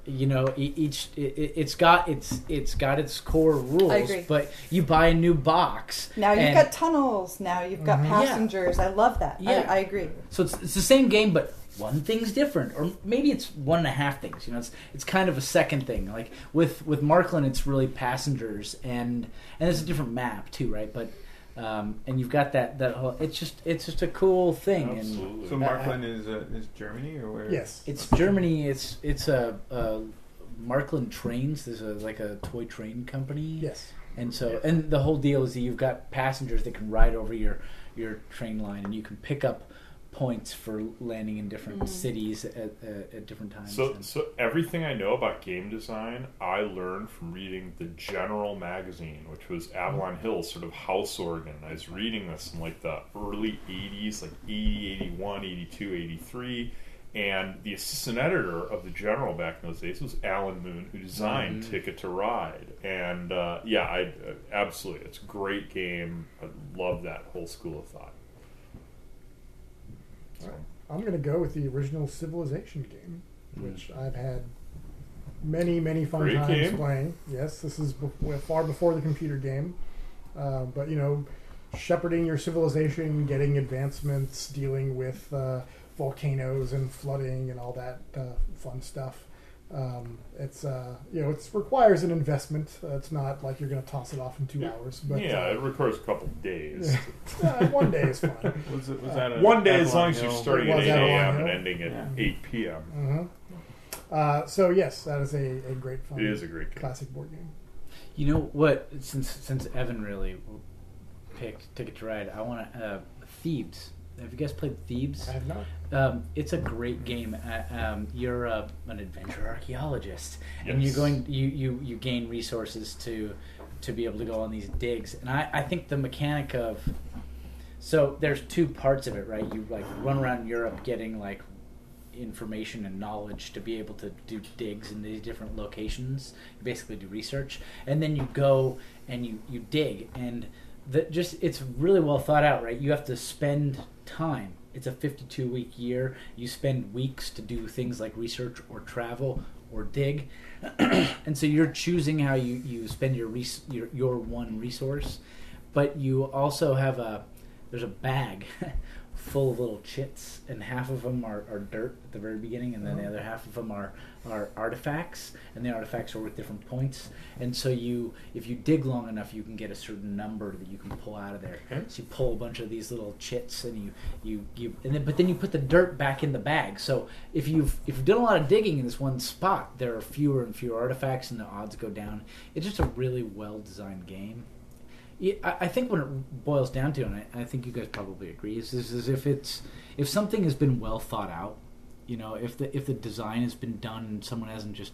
You know, e- each it, it- it's got it's it's got its core rules, agree. but you buy a new box. Now you've and- got tunnels. Now you've got Mhm. Yeah. passengers. I love that. Yeah. I, I agree. So it's, it's the same game, but one thing's different, or maybe it's one and a half things. You know, it's it's kind of a second thing. Like with with Märklin, it's really passengers, and and it's a different map too, right? But um, and you've got that that whole. It's just it's just a cool thing, and Absolutely. So Märklin is uh, is Germany or where? Yes. it's Germany. It's it's a, a Märklin Trains. There's a like a toy train company. Yes. And so, and the whole deal is that you've got passengers that can ride over your your train line, and you can pick up points for landing in different Mm. cities at, at, at different times. So, And- so everything I know about game design, I learned from reading the General magazine, which was Avalon Hill, sort of house organ. I was reading this in like the early 80s, like 80, 81, 82, 83. And the assistant editor of the General back in those days was Alan Moon, who designed Mhm. Ticket to Ride. And uh, yeah, I uh, absolutely, it's a great game. I love that whole school of thought. So, I'm going to go with the original Civilization game, which I've had many, many fun Great times game. playing. Yes, this is bef- far before the computer game. Uh, but, you know, shepherding your civilization, getting advancements, dealing with uh, volcanoes and flooding and all that uh, fun stuff. Um, it's uh, you know it requires an investment. Uh, it's not like you're going to toss it off in two hours. But yeah, uh, it requires a couple days. uh, one day is fine. Was it? Was that a One day, as long as you're starting at 8 a.m. and Hill. ending at Yeah. 8 p.m. hmm Uh, so yes, that is a, a great fun. It is a great game. classic board game. You know what? Since since Evan really picked Ticket to Ride, I want to uh, Thebes. Have you guys played Thebes? I have not. Um, it's a great game. Uh, um, you're uh, an adventure archaeologist, and you're going. You, you you gain resources to to be able to go on these digs. And I, I think the mechanic of so there's two parts of it, right? You like run around Europe getting like information and knowledge to be able to do digs in these different locations. You basically do research, and then you go and you you dig, and the, just it's really well thought out, right? You have to spend time. It's a 52 week year. You spend weeks to do things like research or travel or dig, and so you're choosing how you you spend your res- your your one resource, but you also have a there's a bag full of little chits, and half of them are, are dirt at the very beginning, and then the Oh. other half of them are, are artifacts, and the artifacts are worth different points. And so you, if you dig long enough, you can get a certain number that you can pull out of there. Okay. So you pull a bunch of these little chits, and you, you, you, and then but then you put the dirt back in the bag. So if you've if you've done a lot of digging in this one spot, there are fewer and fewer artifacts, and the odds go down. It's just a really well designed game. I I think when it boils down to, and I, I think you guys probably agree, is, is, is if it's if something has been well thought out, you know, if the if the design has been done and someone hasn't just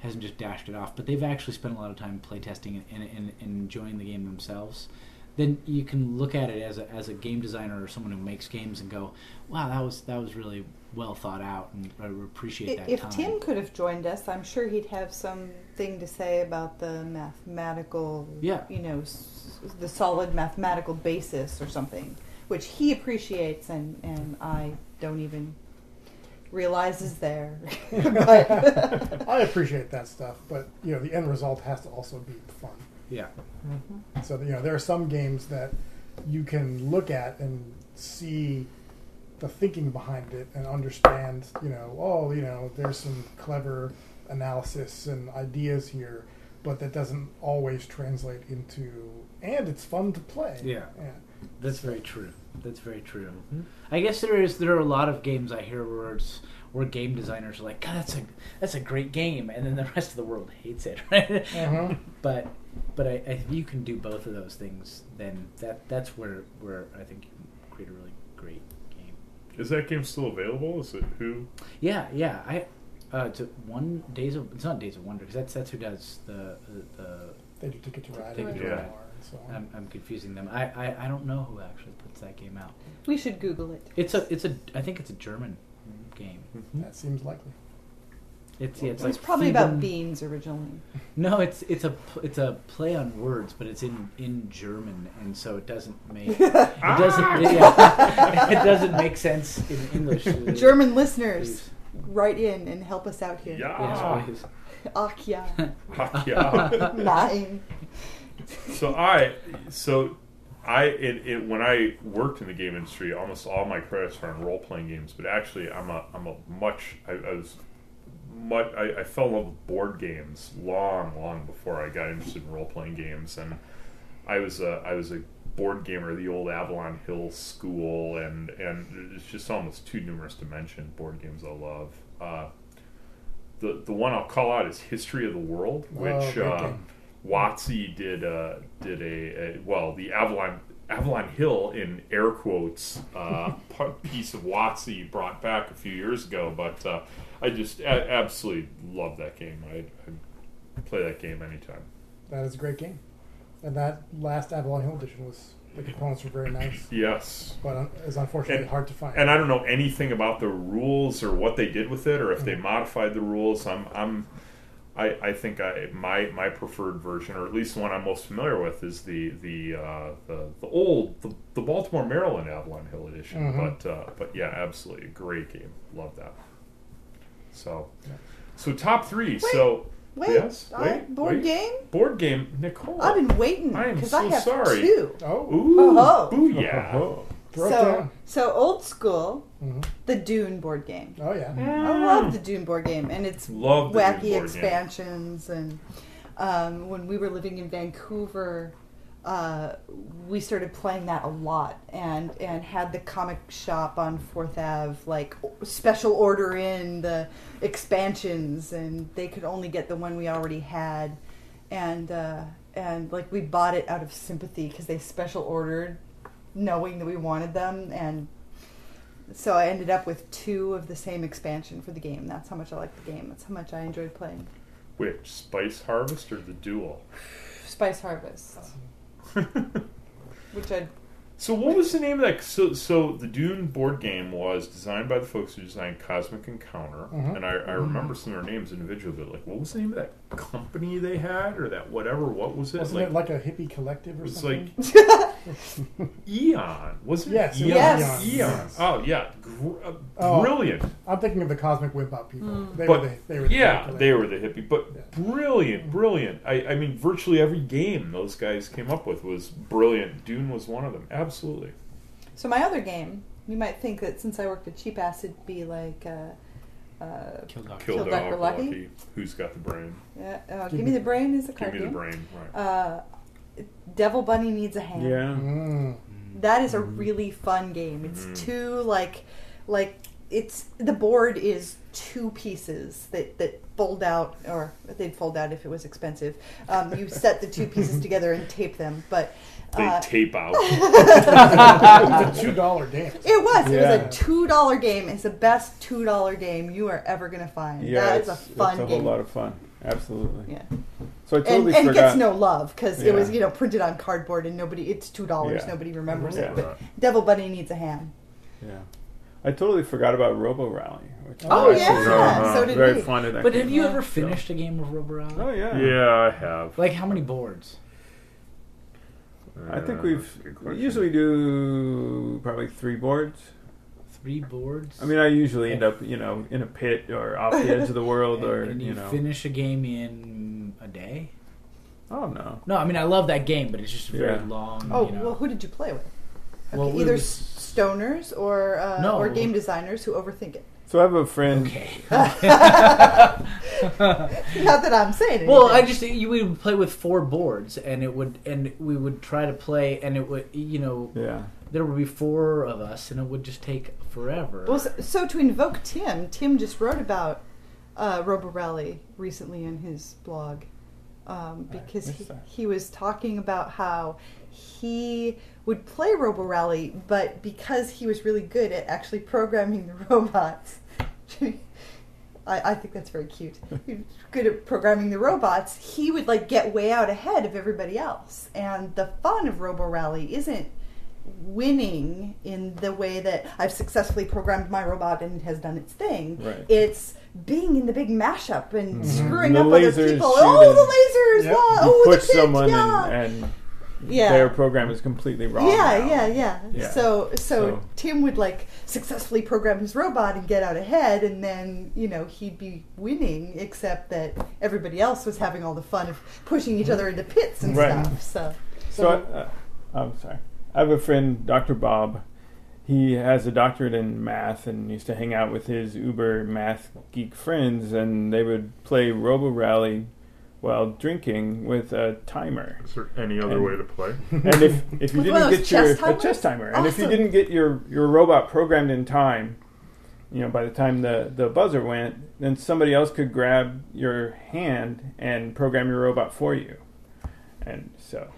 hasn't just dashed it off, but they've actually spent a lot of time playtesting and, and, and, and enjoying the game themselves, then you can look at it as a, as a game designer or someone who makes games and go, wow, that was that was really well thought out, and I appreciate that If time. Tim could have joined us, I'm sure he'd have something to say about the mathematical, Yeah. you know, s- the solid mathematical basis or something, which he appreciates and, and I don't even realize is there. but, I appreciate that stuff, but you know the end result has to also be fun. yeah, mm-hmm. So you know there are some games that you can look at and see the thinking behind it and understand. You know, oh, you know, there's some clever analysis and ideas here, but that doesn't always translate into. And it's fun to play. Yeah. yeah. That's very true. That's very true. I guess there is there are a lot of games I hear where it's where game designers are like, God, that's a that's a great game, and then the rest of the world hates it, right? Uh-huh. But but I, I, if you can do both of those things, then that that's where where I think you can create a really great game. Is that game still available? Is it who? Yeah, yeah. I uh, it's a one days of it's not Days of Wonder because that's that's who does the the. They do Ticket to Ride. Ticket to Ride. War and so. I'm, I'm confusing them. I, I, I don't know who actually puts that game out. we should Google it. It's a it's a I think it's a German game. that seems likely. It's yeah, it's it was like probably about beans originally. No, it's it's a it's a play on words, but it's in in German, and so it doesn't make it doesn't yeah, it doesn't make sense in English. German listeners, Please. write in and help us out here. Yeah. Yes, please. Ach ja. Ah, yeah. Nein. So I, so I, it, it, when I worked in the game industry, almost all my credits are on role playing games. But actually, I'm a, I'm a much, I, I was much, I, I fell in love with board games long, long before I got interested in role playing games, and I was a, I was a board gamer of the old Avalon Hill school, and and it's just almost too numerous to mention board games I love. Uh, the the one I'll call out is History of the World, Oh, which great uh. WotC did uh, did a, a well the Avalon Avalon Hill in air quotes uh, piece of WotC brought back a few years ago, but uh, I just a- absolutely love that game. I, I play that game anytime. That is a great game. And that last Avalon Hill edition was the components were very nice, Yes. but un- is unfortunately And- hard to find. and I don't know anything about the rules or what they did with it, or if Mm. they modified the rules. I'm I'm I, I think I my my preferred version, or at least the one I'm most familiar with, is the the uh, the, the old the, the Baltimore Maryland Avalon Hill edition. Mhm. But uh, but yeah, absolutely a great game. Love that. So so top three. so Wait, yes, I- wait, board wait. game? board game. Nicole. I've been waiting I am because so I have sorry. two. Oh, Ooh, Oh. booyah. Oh. Throw it So, down. so old school, Mhm. the Dune board game. Oh yeah. I love the Dune board game, and it's Love wacky board game. expansions. And um, when we were living in Vancouver, uh, we started playing that a lot, and and had the comic shop on Fourth Ave like special order in the expansions, and they could only get the one we already had, and uh, and like we bought it out of sympathy because they special ordered, knowing that we wanted them, and so I ended up with two of the same expansion for the game. That's how much I like the game. That's how much I enjoyed playing. Which Spice Harvest or the Duel? Spice Harvest, which I So what was the name of that? So, so the Dune board game was designed by the folks who designed Cosmic Encounter, Mhm. and I, I remember some of their names individually. But like, what was the name of that company they had, or that whatever? What was it? Wasn't it like a hippie collective or it's something? like Eon, wasn't Yes, it? it Eon. Yes. Eon. Oh yeah, Gr- uh, Oh. brilliant. I'm thinking of the Cosmic Wimpout people. Mm. They But were the, they were the yeah, hippie they were the hippie, but Yeah. brilliant, brilliant. I, I mean, virtually every game those guys came up with was brilliant. Dune was one of them. Absolutely. So my other game, you might think that since I worked at Cheap Ass, it'd be like, uh, uh, Kill Doctor. Kill, Kill Dog, Dr. Lucky. Lucky. Who's got the brain? yeah, uh, Give Give me- Me the Brain is a Give card me the brain. Right. Uh, Devil Bunny Needs a Ham. Yeah. Mm. That is a really fun game. It's Mhm. two like like it's the board is two pieces that that fold out or they'd fold out if it was expensive. Um, you set the two pieces together and tape them, but They uh, tape out. it was a two dollar game. it was it was a two dollar game. It's the best two dollar game you are ever gonna find. Yeah, that is a it's, fun it's a game. whole lot of fun. Absolutely. yeah, So I and, totally and forgot. gets no love because it was you know printed on cardboard and nobody. It's two dollars. Yeah. Nobody remembers Yeah. it. But Devil Bunny needs a ham. yeah. I totally forgot about Robo Rally. Oh, was yeah, actually so very, did very we. fun in that But game. have you ever finished a game of Robo Rally? Oh yeah. yeah, I have. Like how many boards? I think Uh, we've that's a good we question. usually do probably three boards. Three boards. I mean, I usually end up, you know, in a pit or off the edge of the world, or and you, you know. finish a game in a day. Oh no. No, I mean I love that game, but it's just very Yeah. long. Oh you know. well, who did you play with? Okay, Well, either was- stoners or uh, No. or game designers who overthink it. So I have a friend. Okay. Not that I'm saying anything. well, I just you we would play with four boards, and it would and we would try to play, and it would you know Yeah. there would be four of us, and it would just take forever. Well, so, so to invoke Tim, Tim just wrote about uh, Robo Rally recently in his blog um, because he, that. he was talking about how he would play Robo Rally, but because he was really good at actually programming the robots. I, I think that's very cute. He was good at programming the robots. He would like get way out ahead of everybody else, and the fun of Robo Rally isn't winning in the way that I've successfully programmed my robot and it has done its thing. Right. It's being in the big mashup and Mhm. screwing The up other people. shooting. Oh, the lasers! Yep. wow, You oh, push the pitch, someone yeah. and, and Yeah. their program is completely wrong. Yeah, now. yeah, yeah, Yeah. So, so, So- Tim would like successfully program his robot and get out ahead, and then you know he'd be winning, except that everybody else was having all the fun of pushing each other into pits and Right. stuff. So, So, I, uh, I'm sorry. I have a friend, Dr. Bob. He has a doctorate in math and used to hang out with his uber math geek friends, and they would play Robo Rally while drinking with a timer. Is there any other And- way to play? And if, if you didn't get your chess a chess timer, and if you didn't get your, your robot programmed in time, you know, by the time the, the buzzer went, then somebody else could grab your hand and program your robot for you. And so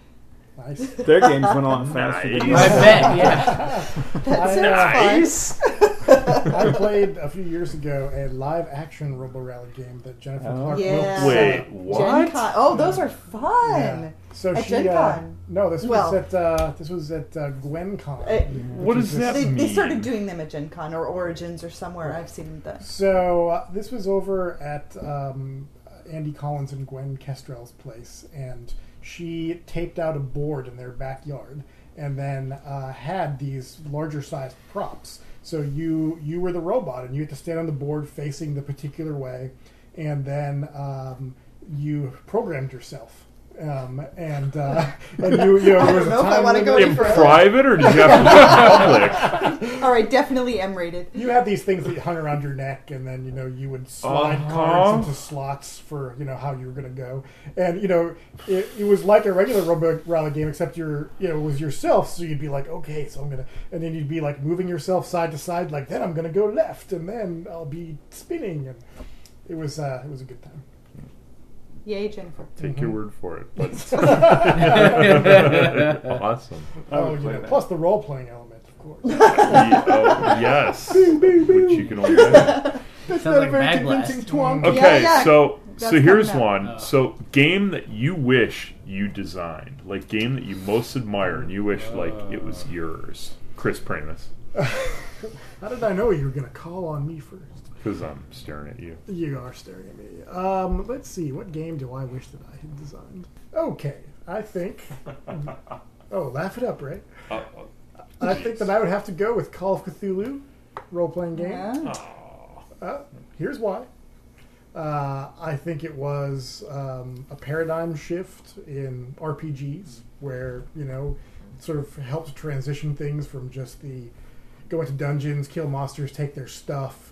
Nice. their games went a lot faster than I bet, yeah. that sounds nice. I played a few years ago a live action Robo Rally game that Jennifer Oh. Clark Yeah. Wilkes Wait, set up. Gen what? Con. Oh, those are fun. Yeah. So At she Gen uh, no, this was Well- at uh, this was at uh, GwenCon. Uh, What which does that this- They, they started doing them at Gen Con or Origins or somewhere. I've seen them. So uh, this was over at um, Andy Collins and Gwen Kestrel's place, and she taped out a board in their backyard, and then uh, had these larger sized props. So you you were the robot, and you had to stand on the board facing the particular way, and then um, you programmed yourself. Um, and uh, and you, you know, there was a know if I wanna go. In private, or do you have to do it in public? All right, definitely M rated. You had these things that you hung around your neck, and then you know you would slide Uh-huh. cards into slots for you know how you were going to go, and you know it, it was like a regular Robo Rally game, except you're you know it was yourself, so you'd be like, okay, so I'm gonna, and then you'd be like moving yourself side to side, like then I'm gonna go left, and then I'll be spinning, and it was uh, it was a good time. Yay, Jennifer. Take your word for it. But awesome. Oh, would you know, that. plus the role playing element, of course. Ye- oh, yes, which you can only imagine. That's Sounds not a very Mag convincing Blast. twang. Okay, yeah, so that's so here's coming one. Oh. So game that you wish you designed, like game that you most admire, and you wish like it was oh. yours. Chris Pramas, How did I know you were going to call on me first? Because I'm staring at you. You are staring at me. Um, let's see. What game do I wish that I had designed? Okay, I think. oh, laugh it up, Ray. Uh, I think that I would have to go with Call of Cthulhu, role playing game. Yeah. Uh, here's why. Uh, I think it was um, a paradigm shift in RPGs where, you know, it sort of helped transition things from just the go into dungeons, kill monsters, take their stuff,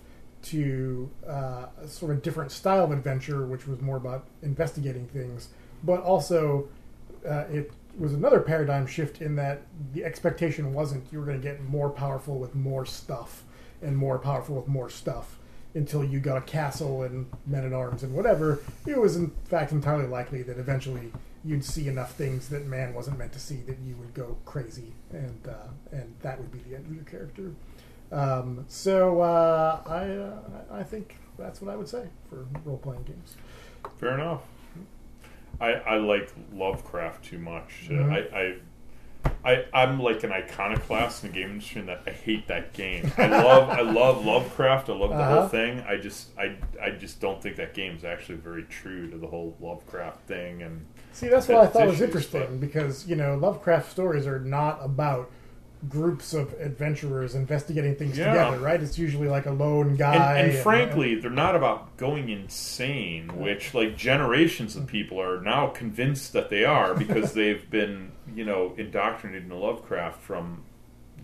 to uh, a sort of different style of adventure, which was more about investigating things. But also, uh, it was another paradigm shift in that the expectation wasn't you were going to get more powerful with more stuff and more powerful with more stuff until you got a castle and men at arms and whatever. It was in fact entirely likely that eventually you'd see enough things that man wasn't meant to see that you would go crazy, and uh, and that would be the end of your character. Um, so uh, I uh, I think that's what I would say for role playing games. Fair enough. I, I like Lovecraft too much. Uh, Mhm. I, I I I'm like an iconoclast in the game industry in that I hate that game. I love I love Lovecraft. I love the Uh-huh. whole thing. I just I I just don't think that game is actually very true to the whole Lovecraft thing. And See, that's what I thought was interesting but- because you know Lovecraft stories are not about groups of adventurers investigating things Yeah. together, right? It's usually like a lone guy. and, and frankly, they're not about going insane, which like generations of people are now convinced that they are because they've been, you know, indoctrinated in Lovecraft from,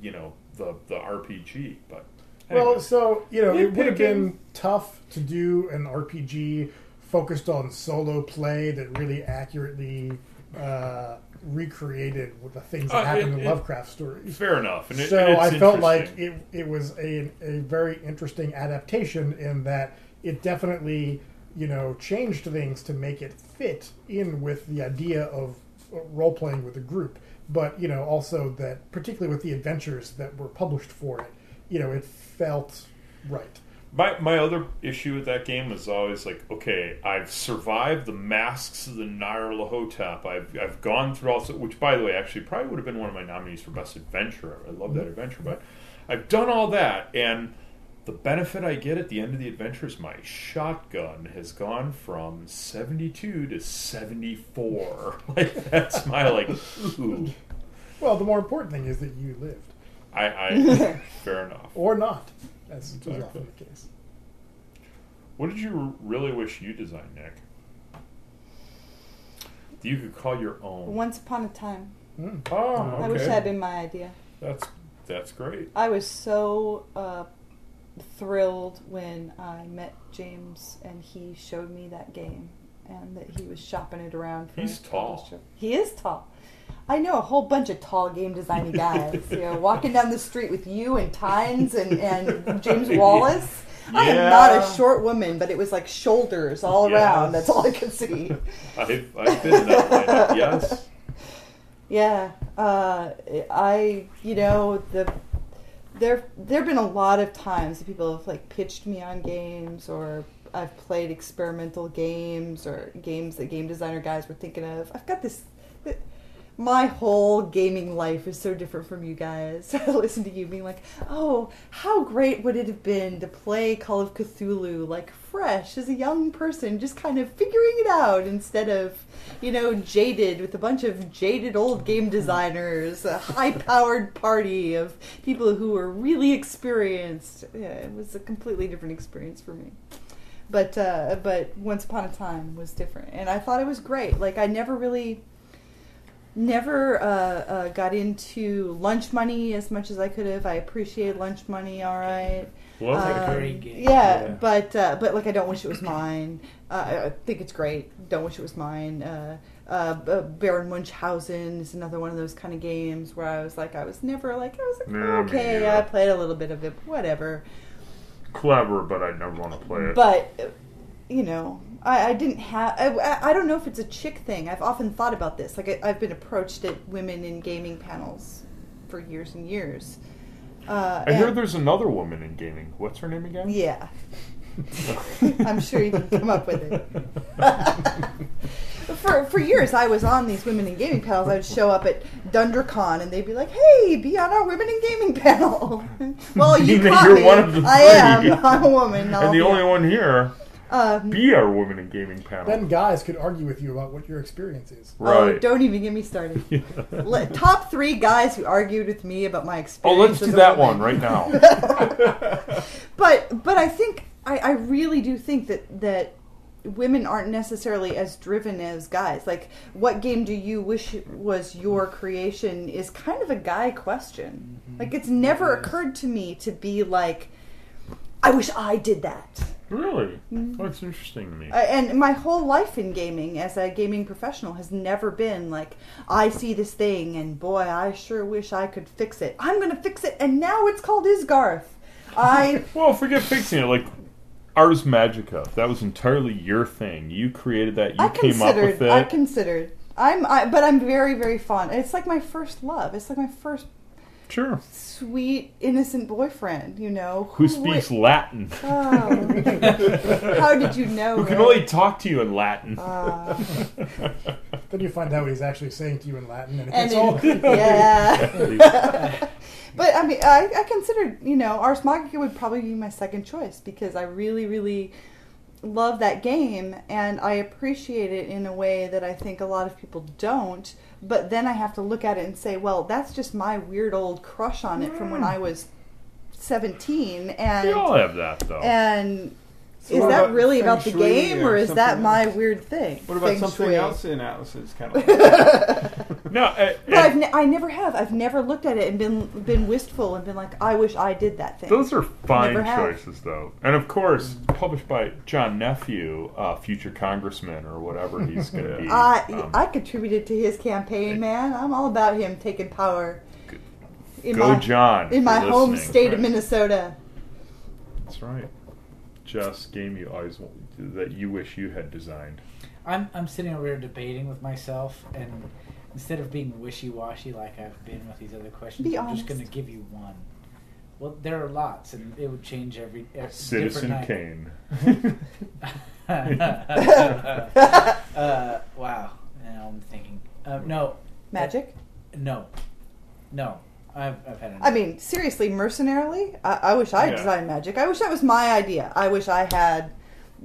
you know, the the RPG. But Well, so you know, it would have been tough to do an RPG focused on solo play that really accurately uh, recreated with the things that Uh, happen it- in it- Lovecraft stories. fair enough. And it, so I felt like it, it was a, a very interesting adaptation in that it definitely you know changed things to make it fit in with the idea of role playing with a group but you know also that particularly with the adventures that were published for it you know it felt right My my other issue with that game was always like, okay, I've survived the masks of the Nyarlathotep. I've I've gone through all, which by the way, actually probably would have been one of my nominees for best adventure. I love that mm-hmm. adventure, but I've done all that, and the benefit I get at the end of the adventure is my shotgun has gone from seventy two to seventy four. Like that's my like, ooh. well the more important thing is that you lived I, I fair enough. or not as is Exactly. often the case What did you really wish you designed, Nick? That you could call your own. Once upon a time. Mm. Oh, I wish that had been my idea. That's that's great. I was so uh, thrilled when I met James and he showed me that game and that he was shopping it around. For He's tall. publisher. He is tall. I know a whole bunch of tall game designy guys. you know, walking down the street with you and Tynes and, and James Wallis. I am not a short woman, but it was like shoulders all Yes. around. That's all I could see. I've, I've been that way. Yes. Yeah, uh, I you know the there there've been a lot of times that people have like pitched me on games or I've played experimental games or games that game designer guys were thinking of. I've got this. My whole gaming life is so different from you guys. I listen to you being like, "Oh, how great would it have been to play Call of Cthulhu like fresh as a young person, just kind of figuring it out instead of, you know, jaded with a bunch of jaded old game designers, a high-powered party of people who were really experienced." Yeah, it was a completely different experience for me but uh, but Once Upon a Time was different, and I thought it was great. Like I never really, never uh, uh, got into lunch money as much as I could have. I appreciate lunch money, all right. Well, It's a Um, great game. Yeah, Yeah. but uh, but like I don't wish it was mine. Uh, I think it's great. Don't wish it was mine. Uh, uh, Baron Munchausen is another one of those kind of games where I was like, I was never like, I was like, Yeah, okay, neither. I played a little bit of it, whatever. clever, but I never want to play it. But you know, I, I didn't have. I- I, don't know if it's a chick thing. I've often thought about this. Like I, I've been approached at women in gaming panels for years and years. Uh, I hear there's another woman in gaming. What's her name again? Yeah, I'm sure you can come up with it. for for years, I was on these women in gaming panels. I would show up at DunDraCon, and they'd be like, "Hey, be on our women in gaming panel." well, you caught you're me. one of the I am. I'm a woman. I'll and the only on. one here, Um, be our woman in gaming panel. Then guys could argue with you about what your experience is. Oh, right. don't even get me started. Let, top three guys who argued with me about my experience. oh, let's do that woman. one right now. But but I think I, I really do think that that women aren't necessarily as driven as guys. Like, what game do you wish was your creation? Is kind of a guy question. Like, it's never occurred to me to be like, I wish I did that. really? Mm-hmm. That's interesting to me. Uh, and my whole life in gaming as a gaming professional has never been like i see this thing and boy i sure wish i could fix it i'm gonna fix it and now it's called isgarth i well, forget fixing it. Like Ars Magica, that was entirely your thing. You created that. You i came up with considered it. i considered i'm I, but i'm very very fond it's like my first love it's like my first sure. sweet innocent boyfriend you know Who would- speaks Latin? oh. how did you know Who can Ray? only talk to you in Latin? Uh, Then you find out what he's actually saying to you in Latin, and it and gets all it- yeah But I mean, I, I considered, you know, Ars Magica would probably be my second choice because I really, really love that game and I appreciate it in a way that I think a lot of people don't. But then I have to look at it and say, well, that's just my weird old crush on it from when I was 17. and we all have that, though. and So is that really about the game or or is that something my else? weird thing? What about Feng something shui. else in Atlas's catalog? no, uh, But I've ne- I never have. I've never looked at it and been been wistful and been like, I wish I did that thing. Those are fine Never have. choices, though. And of course, published by John Nephew, uh, future congressman or whatever he's going to be. I Um, I contributed to his campaign, man. I'm all about him taking power. In go, my, John. In my home listening. state of Minnesota. That's right. Just game you always wa- that you wish you had designed. I'm I'm sitting over here debating with myself, and instead of being wishy washy like I've been with these other questions, Be I'm honest. just going to give you one. Well, there are lots, and it would change every, every Citizen different Kane. uh, wow. Now I'm thinking. Uh, no, Magic. no, no. I've I've had enough. I mean, seriously, mercenarily, I, I wish I Yeah. designed magic. I wish that was my idea. I wish I had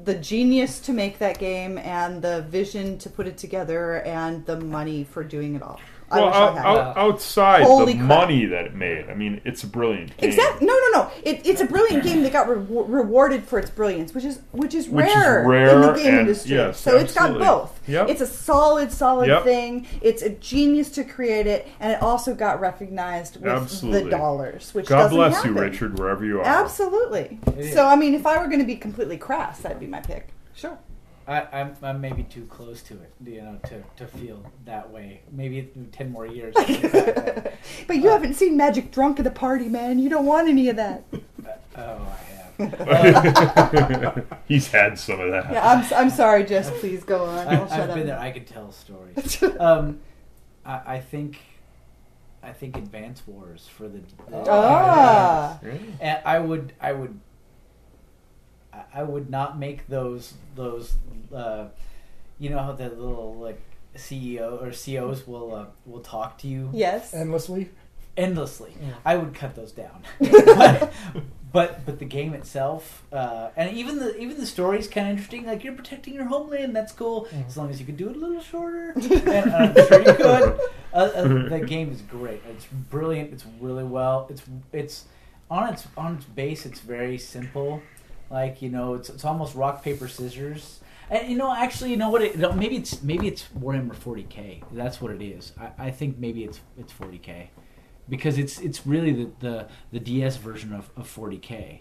the genius to make that game and the vision to put it together and the money for doing it all. I well, wish out, I had. out, outside Holy the crap. money that it made, I mean, it's a brilliant game. Exactly. No, no, no. It, it's a brilliant game that got re- rewarded for its brilliance, which is which is Which is rare, in the game and- industry. yes, so it's got both. Yep. It's a solid, solid Yep. thing. It's a genius to create it, and it also got recognized with Absolutely. the dollars, which God bless happen. you, Richard, wherever you are. Absolutely. is. So, I mean, if I were going to be completely crass, that'd be my pick. Sure. I, I'm, I'm maybe too close to it, you know, to, to feel that way. Maybe ten more years. I'll think that way. But you haven't seen Magic drunk at a party, man. You don't want any of that. oh, I have. He's had some of that. Yeah, I'm, I'm sorry, Jess. Please go on. I'll I, shut I've up. been there. I can tell stories. um, I, I think, I think Advance Wars for the. the Ah. and I would, I would, I- I would not make those those. Uh, you know how the little like CEO or COs will uh, will talk to you Yes. Endlessly. endlessly. Yeah. I would cut those down. but, but but the game itself, uh, and even the even the story is kind of interesting. Like you're protecting your homeland, that's cool. Mhm. As long as you can do it a little shorter, and uh, I'm sure you could. Uh, uh, the game is great. It's brilliant. It's really well. It's it's on its on its base. It's very simple. Like you know, it's it's almost rock paper scissors. And you know, actually, you know what? It, maybe it's maybe it's Warhammer 40k. That's what it is. I, I think maybe it's it's 40k because it's it's really the the, the DS version of, of 40k.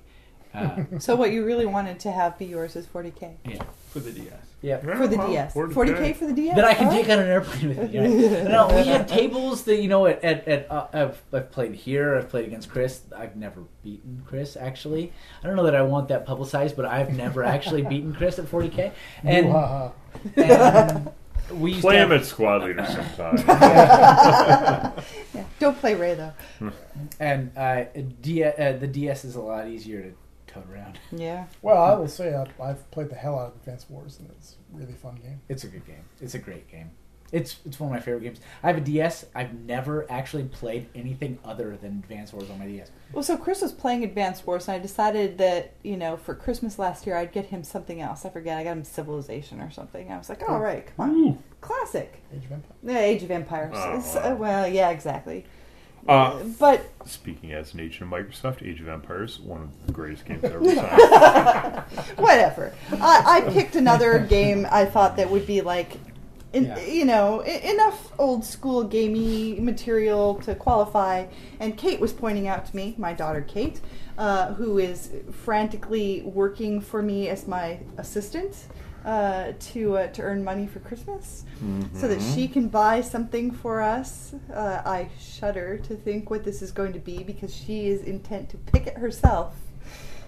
Uh, So what you really wanted to have be yours is 40k yeah, for the DS. yeah. for the well, DS. 40K. 40k for the DS. That I can All take on an airplane with me. Right? no, we have tables that you know at, at, at uh, I've I've played here. I've played against Chris. I've never beaten Chris actually. I don't know that I want that publicized, but I've never actually beaten Chris at 40k. And, Boo-ha-ha. and we used Play to him have- at squad leader sometime. Yeah. Don't play Ray though. and uh, D- uh, the DS is a lot easier to tote around. Yeah. Well, I will say I've, I've played the hell out of Advance Wars, and it's a really fun game. It's a good game. It's a great game. It's it's one of my favorite games. I have a DS. I've never actually played anything other than Advance Wars on my DS. Well, so Chris was playing Advanced Wars, and I decided that you know for Christmas last year I'd get him something else. I forget. I got him Civilization or something. I was like, all right, come on, Ooh. classic. Age of Empires. Yeah, Age of Empires. Oh, wow. uh, well, yeah, exactly. Uh, but Speaking as an agent of Microsoft, Age of Empires, one of the greatest games ever designed. whatever. I, I picked another game I thought that would be like, in, Yeah. you know, enough old school gamey material to qualify. And Kate was pointing out to me, my daughter Kate, uh, who is frantically working for me as my assistant. Uh, to uh, to earn money for Christmas, so that she can buy something for us. Uh, I shudder to think what this is going to be because she is intent to pick it herself.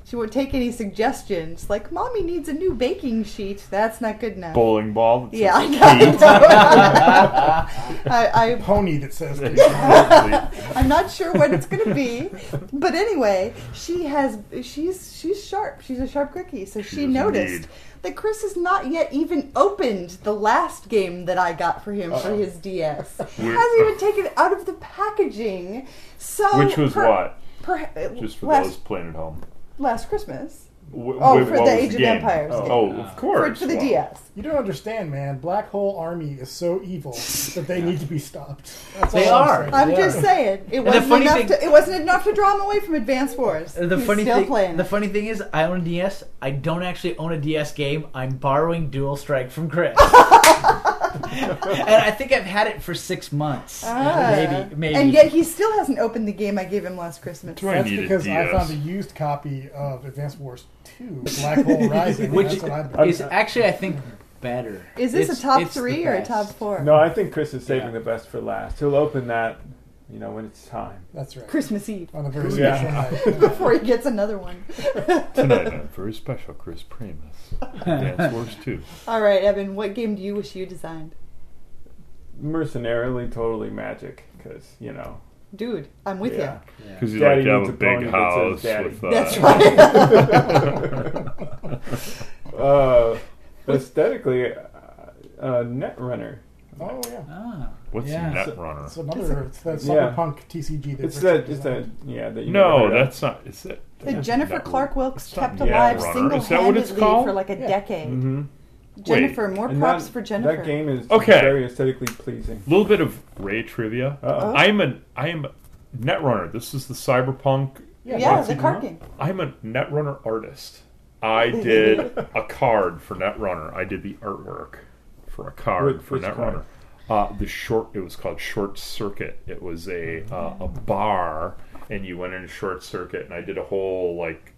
She won't take any suggestions like "Mommy needs a new baking sheet." That's not good enough. Bowling ball. that Yeah, I says know. I, I, Pony that says. I'm not sure what it's going to be, but anyway, she has she's she's sharp. She's a sharp cookie, so she, She noticed indeed. that Chris has not yet even opened the last game that I got for him for Uh-oh. his DS. Weird. Hasn't even taken it out of the packaging. So Which was per- what? per- Just for last, those playing at home. Last Christmas Wh- Oh, wh- for the was Age of game? Empires Oh, game. oh, of course. for the Wow. DS. You don't understand, man. Black Hole Army is so evil that they need to be stopped. That's They all I'm are. I'm They just are. saying it wasn't enough. thing- to, it wasn't enough to draw him away from Advance Wars. The He's funny still thing, playing. the funny thing is, I own a DS. I don't actually own a DS game. I'm borrowing Dual Strike from Chris, and I think I've had it for six months. Ah. Maybe, maybe. And yet he still hasn't opened the game I gave him last Christmas. Do I That's need a because I found a used copy of Advanced Wars 2, Black Hole Rising. Which that's what I've been is actually, I think, better. Is this It's- a top three or a top four? No, I think Chris is saving Yeah. the best for last. He'll open that, you know, when it's time. That's right. Christmas Eve On a very Yeah. special night. before he gets another one. Tonight on very special Chris Pramas. Dance Wars 2. All right, Evan. What game do you wish you designed? Mercenarily, totally magic, because you know. Dude, I'm with yeah. Yeah. Because you Daddy like to have needs a a big pony that house says daddy. with. Uh, That's right. Uh, aesthetically, uh, uh, Netrunner. Oh, yeah. Ah, What's yeah. Netrunner? It's another, it's the Yeah. cyberpunk TCG. That It's Richard that. It's that. Yeah. That you No, that's not. Is it? that Jennifer Clark Wilkes kept alive single Is that what it's handedly for like a Yeah. decade. Mm-hmm. Jennifer, more props that, for Jennifer. That game is Okay. very aesthetically pleasing. little bit of Ray trivia. Uh-oh. I'm a I am a Netrunner. This is the cyberpunk. yeah, Yeah, the card game. I'm a Netrunner artist. I did a card for Netrunner. I did the artwork for a card Which- for Netrunner. Uh, the short. It was called Short Circuit. It was a uh, a bar, and you went into Short Circuit, and I did a whole like.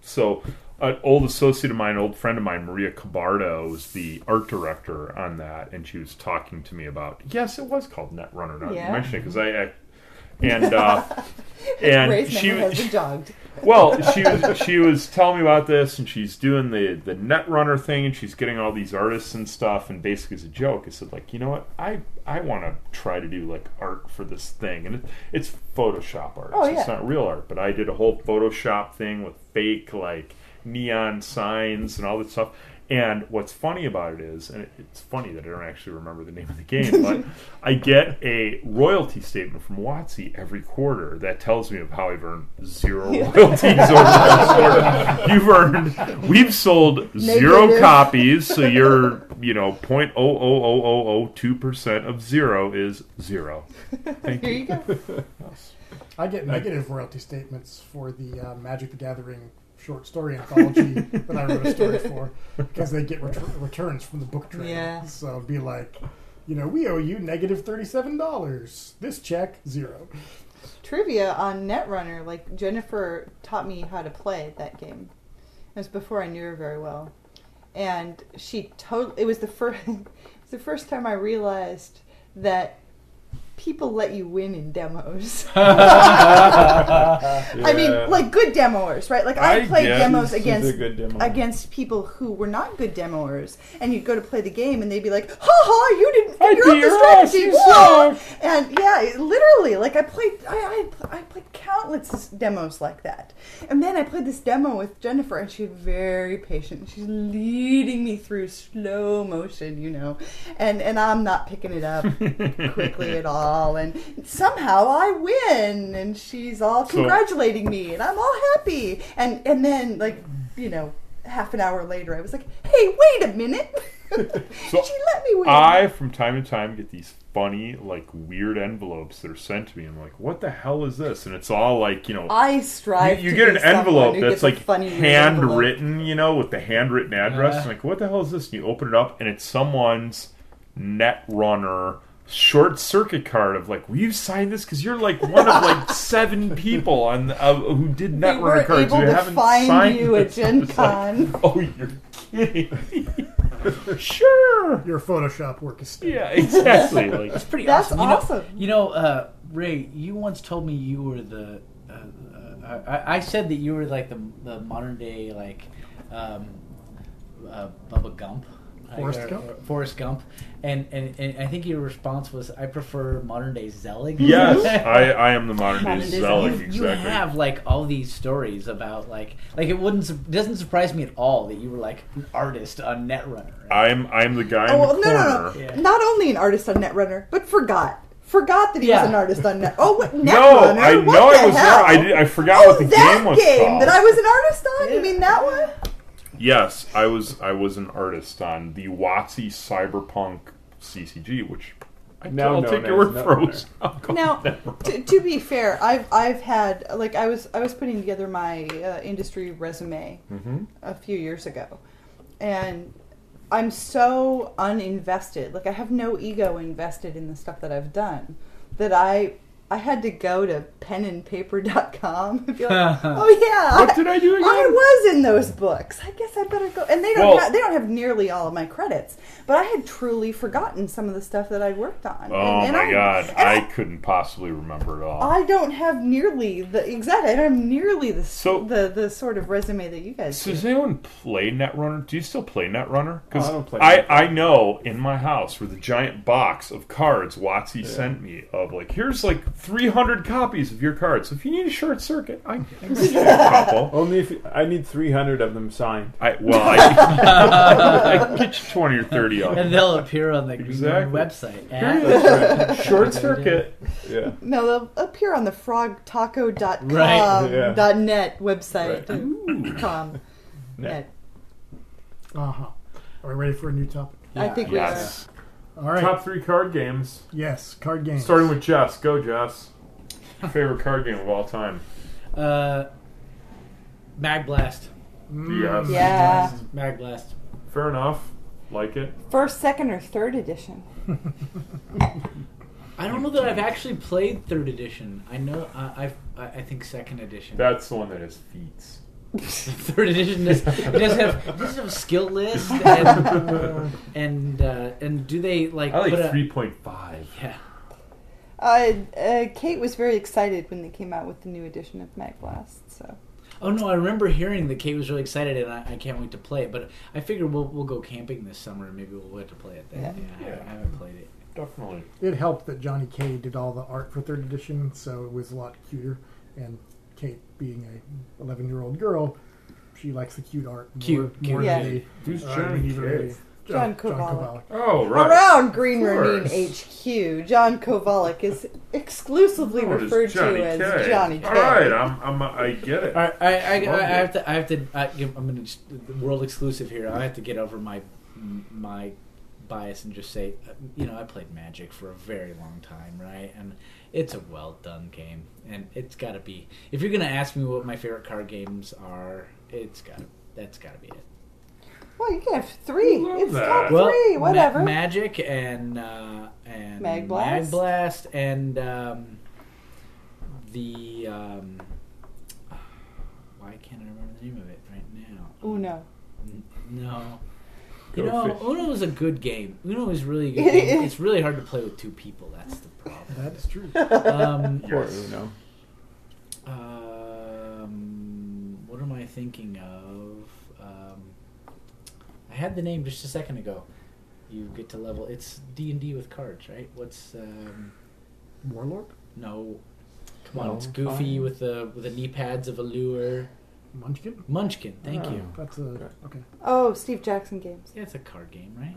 So, an old associate of mine, old friend of mine, Maria Cabardo, was the art director on that, and she was talking to me about. Yes, it was called Netrunner. Now that Yeah. you mention it, because I, I and uh, and Ray's she memory has been jogged. Well, she was she was telling me about this, and she's doing the the Netrunner thing, and she's getting all these artists and stuff, and basically as a joke, I said like, you know what, I I want to try to do like art for this thing, and it, it's Photoshop art, Oh, so yeah. it's not real art, but I did a whole Photoshop thing with fake like neon signs and all that stuff. And what's funny about it is, and it's funny that I don't actually remember the name of the game, but I get a royalty statement from WotC every quarter that tells me of how I've earned zero royalties over the last quarter. You've earned, we've sold zero Negative. copies, so you're, you know, point oh oh oh oh oh two percent of zero is zero. Thank Here you. you go. I get negative royalty statements for the uh, Magic the Gathering short story anthology that I wrote a story for because they get ret- returns from the book trade. Yeah. So it'd be like, you know, we owe you negative thirty-seven dollars. This check zero. Trivia on Netrunner, like Jennifer taught me how to play that game. It was before I knew her very well, and she totally. It was the first. it was the first time I realized that people let you win in demos. I mean, like good demoers, right? Like I, I played demos against demo. against people who were not good demoers, and you'd go to play the game, and they'd be like, "Ha ha, you didn't figure out the strategy." Whoa!" And yeah, literally, like I played, I, I I played countless demos like that, and then I played this demo with Jennifer, and she's very patient. She's leading me through slow motion, you know, and and I'm not picking it up quickly at all, and somehow I win, and she's all So- congratulating me, and I'm all happy, and and then like you know. Half an hour later, I was like, "Hey, wait a minute! So she let me win." I, from time to time, get these funny, like weird envelopes that are sent to me. I'm like, what the hell is this? And it's all like, you know, I strive. you, you to get an envelope that's like funny envelope. handwritten, you know, with the handwritten address. Uh. I'm like, what the hell is this? And you open it up, and it's someone's Netrunner short circuit card of like, will you sign this? Because you're like one of like seven people on uh, who did They Netrunner weren't cards able who to haven't find signed you at this. Gen It's like, Con. oh, you're kidding? sure. Your Photoshop work is still. Yeah, exactly. Like, That's pretty That's awesome. You know- You know, uh, Ray, you once told me you were the. Uh, uh, I, I said that you were like the the modern day like um, uh, Bubba Gump. Like, Forrest uh, Gump? or Forrest Gump, and, and and I think your response was, "I prefer modern day Zelig." yes, I, I am the modern day Zelig. you, Exactly. you have like all these stories about like like it wouldn't su- doesn't surprise me at all that you were like an artist on Netrunner. I'm I'm the guy Oh in well, the no, corner. no, no. Yeah. Not only an artist on Netrunner, but forgot. Forgot that he Yeah. was an artist on Net. Oh, what, Netrunner? No, I what know the I was hell? not. I, did, I forgot oh, what the that game was That game called. that I was an artist on. You mean that one? Yes, I was. I was an artist on the WotC Cyberpunk CCG, which I Now I'll take your word for it. Netrunner. I'll call Now, to, to be fair, I've I've had like I was I was putting together my uh, industry resume Mhm. a few years ago, and I'm so uninvested. Like I have no ego invested in the stuff that I've done that I I had to go to penandpaper.com and be like, oh yeah, What did I do again? I was in those books. I guess I better go. And they don't Well- have, they don't have nearly all of my credits, but I had truly forgotten some of the stuff that I'd worked on. Oh And- and my I- god, and I couldn't possibly remember it all. I don't have nearly the exactly. I don't have nearly the So- the the sort of resume that you guys So do. does anyone play Netrunner? Do you still play Netrunner? Because Oh, I don't play I, I know in my house where the giant box of cards WotC sent me of like here's like 300 copies of your cards. So if you need a short circuit, I, I can get you a couple. Only if I need 300 of them signed. I well I, I can get you 20 or 30 of them. and they'll appear on the Green Ronin Exactly. website. That's right. Short circuit. Yeah. No, they'll appear on the frogtaco.com Right, yeah. dot net website. Right. Com. Net. Uh huh. Are we ready for a new topic? I Yeah. think Yes. All right. Top three card games. Yes, card games. Starting with Jess. Go Jess. Favorite card game of all time. Uh, Mag Blast. Mm, Yes. Yeah. Mag Blast. Fair enough. Like it. First, second, or third edition. I don't know that I've actually played third edition. I know I I've, I I think second edition. That's the one that has feats. third edition does it does have it does have a skill list and and uh, and do they like I like 3.5. yeah Uh, uh, Kate was very excited when they came out with the new edition of Mag Blast. So oh no I remember hearing that Kate was really excited and I, I can't wait to play it but I figure we'll we'll go camping this summer and maybe we'll get to play it then Yeah. yeah, I, Yeah. haven't- I haven't played it Definitely. It helped that Johnny K did all the art for third edition, so it was a lot cuter. And Kate, being a 11 year old girl, She likes the cute art. More, Cute, more cute. Yeah. than Who's the, uh, Johnny medieval- Cave? John uh, Kovalic. Oh, right. Around Green Of Ronin course. HQ, John Kovalic is exclusively Oh, referred Johnny to as K. Johnny K. All right, I'm, I'm, I get it. All right, I, I, I, I have to. I have to, I, I'm gonna the world exclusive here. I have to get over my my bias and just say, uh, you know, I played Magic for a very long time, right? And it's a well done game, and it's got to be. If you're gonna ask me what my favorite card games are, it's got to. That's got to be it. Well, you can have three. Love It's that. top Well, three. Ma- Whatever. Magic and uh, and Mag Blast? Blast and um, the um, why can't I remember the name of it right now? Uno. N- No. Go you know, fish. Uno is a good game. Uno is really a good. game. It's really hard to play with two people. That's the problem. That is true. Um, Poor Yes. Uno. um, what am I thinking of? Um, I had the name just a second ago. You get to level. It's D and D with cards, right? What's um, Warlord, no? Come on, No, it's goofy fine. with the with the knee pads of Allure. Munchkin. Munchkin, thank Oh. you. That's a Okay. okay. Oh, Steve Jackson games. Yeah, it's a card game, right?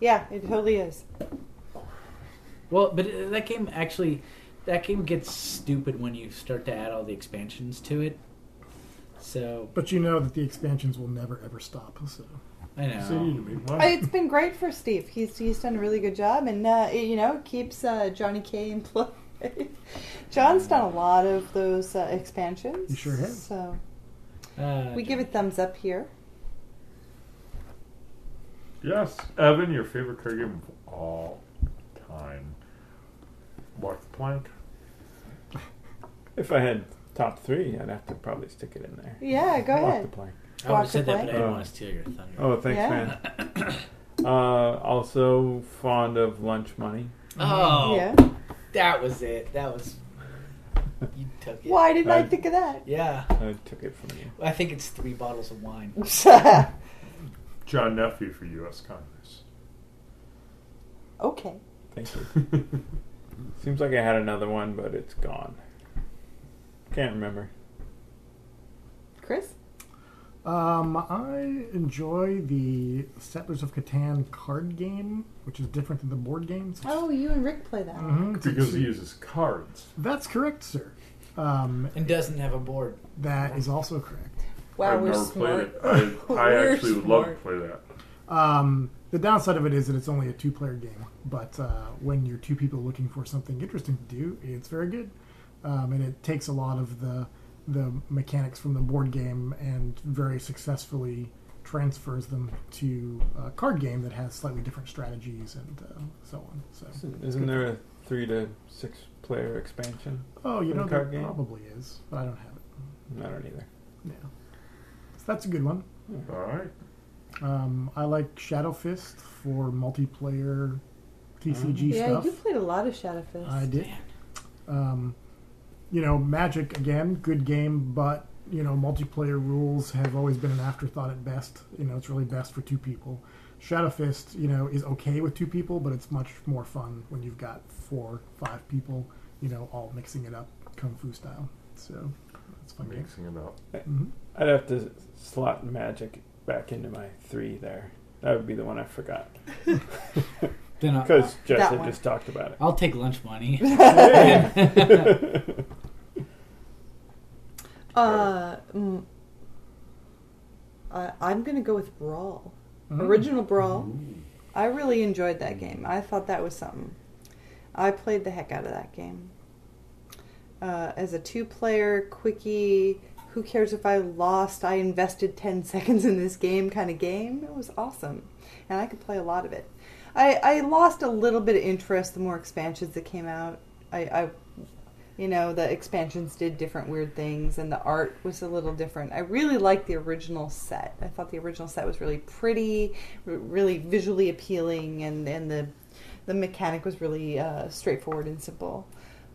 Yeah, it totally is. Well, but uh, that game actually, that game gets stupid when you start to add all the expansions to it. So But you know that the expansions will never ever stop. So I know. So you made Uh, money. It's been great for Steve. He's he's done a really good job, and uh, it, you know keeps uh, Johnny K employed. John's done a lot of those uh, expansions. He sure has. So Uh, we give it thumbs up here. Yes, Evan, your favorite card game of all time. Walk the plank. If I had top three, I'd have to probably stick it in there. Yeah, go Walk ahead. the plank. I would have Walk said the that, but I didn't plank. want to steal your thunder. Oh, thanks, Yeah. man. Uh, also fond of lunch money. Oh, Yeah. that was it. That was you took it. Why didn't I I- think of that? Yeah, I took it from you. I think it's three bottles of wine. John Nephew for U.S. Congress. okay. Thank you. Seems like I had another one, but it's gone. Can't remember. Chris? Um, I enjoy the Settlers of Catan card game, which is different than the board games. Oh, you and Rick play that. Mhm, because he uses cards. That's correct, sir. Um, And doesn't have a board. that is also correct. Wow, I've we're never smart. played it. I, I We're actually would love to play that. Um, the downside of it is that it's only a two-player game, but uh, when you're two people looking for something interesting to do, it's very good, um, and it takes a lot of the the mechanics from the board game and very successfully transfers them to a card game that has slightly different strategies and uh, so on. So, Isn't, isn't there a three to six player expansion? Oh, you know, the there game? probably is, but I don't have it. I don't either. Yeah, so that's a good one. All right. Um, I like Shadowfist for multiplayer TCG Yeah, stuff. you played a lot of Shadowfist. I did. Um, you know, Magic again, good game, but you know, multiplayer rules have always been an afterthought at best. You know, it's really best for two people. Shadowfist, you know, is okay with two people, but it's much more fun when you've got four, five people. You know, all mixing it up, kung fu style. So it's a fun. game. Mixing it up. Mhm. I'd have to slot magic back into my three there. That would be the one I forgot. Then Because Jess that had just talked about it. I'll take lunch money. Uh, mm, I, I'm gonna go with Brawl. Mhm. Original Brawl. I really enjoyed that game. I thought that was something. I played the heck out of that game. Uh, as a two-player quickie, who cares if I lost? I invested ten seconds in this game kind of game. It was awesome, and I could play a lot of it. I, I lost a little bit of interest the more expansions that came out. I, I you know the expansions did different weird things and the art was a little different. I really liked the original set. I thought the original set was really pretty really visually appealing and, and the the mechanic was really uh, straightforward and simple.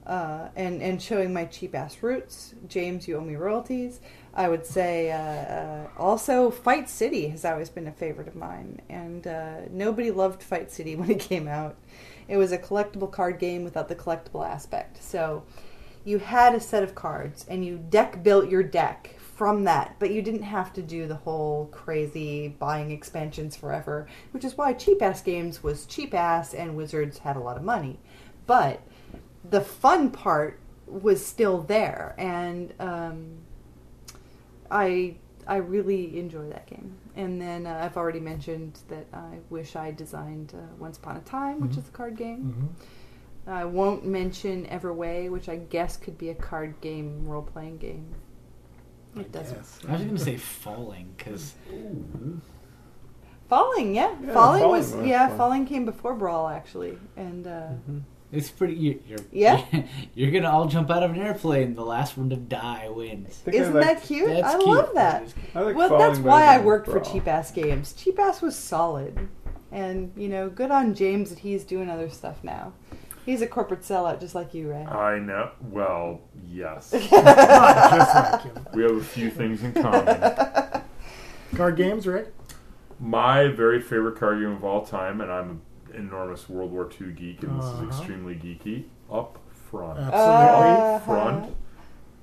Uh, and and showing my cheap ass roots. James you owe me royalties i would say uh, uh, also fight city has always been a favorite of mine. And uh, nobody loved fight city when it came out. It was a collectible card game without the collectible aspect. So you had a set of cards and you deck built your deck from that, but you didn't have to do the whole crazy buying expansions forever, which is why cheap ass games was cheap ass and Wizards had a lot of money. But the fun part was still there, and um, I I really enjoy that game. And then uh, I've already mentioned that I wish I designed uh, Once Upon a Time, which Mhm. is a card game. hmm I won't mention Everway, which I guess could be a card game, role playing game. It doesn't. I was going to say falling because Falling, yeah. Yeah, falling, Falling was, was yeah. fun. Falling came before Brawl actually, and uh, it's pretty. You, you're Yeah. You're going to all jump out of an airplane. The last one to die wins. isn't like- that cute? That's I cute. love that. I like well, that's why I worked for Brawl. Cheap Ass Games. Cheap Ass was solid, and you know, good on James that he's doing other stuff now. He's a corporate sellout, just like you, Ray. I know. Well, yes. Just like him. we have a few things in common. Card games, right? My very favorite card game of all time, and I'm an enormous World War II geek, and this Uh-huh. is extremely geeky. Up front. Absolutely. Uh, Up front.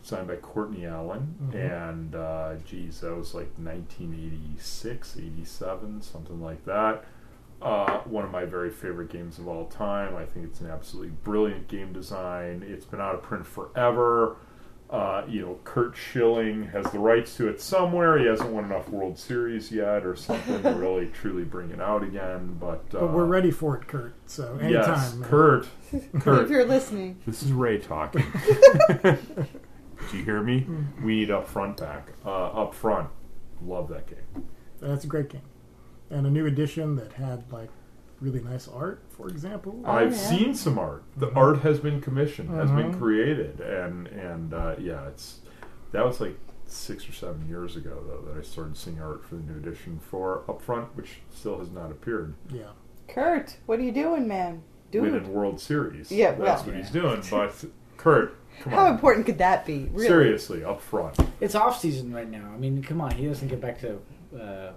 Signed by Courtney Allen, Mhm. and uh, geez, that was like 1986, 87, something like that. Uh, one of my very favorite games of all time. I think it's an absolutely brilliant game design. It's been out of print forever. Uh, you know, Curt Schilling has the rights to it somewhere. He hasn't won enough World Series yet, or something to really truly bring it out again. But, uh, But we're ready for it, Curt. So anytime. Yes, man. Curt. Curt, if you're listening, this is Ray talking. Do you hear me? We need up front back. Uh, up front. Love that game. That's a great game. And a new edition that had like really nice art, for example. Oh, I've yeah. seen some art. The Mhm. art has been commissioned, has been Mhm. created, and and uh, yeah, it's that was like six or seven years ago though that I started seeing art for the new edition for up front, which still has not appeared. Yeah. Curt, what are you doing, man? Dude, Winning World Series. Yeah, that's well- what he's doing. But Curt, come on. how on, important could that be? Really? seriously, up front. It's off season right now. I mean, come on. He doesn't get back to uh,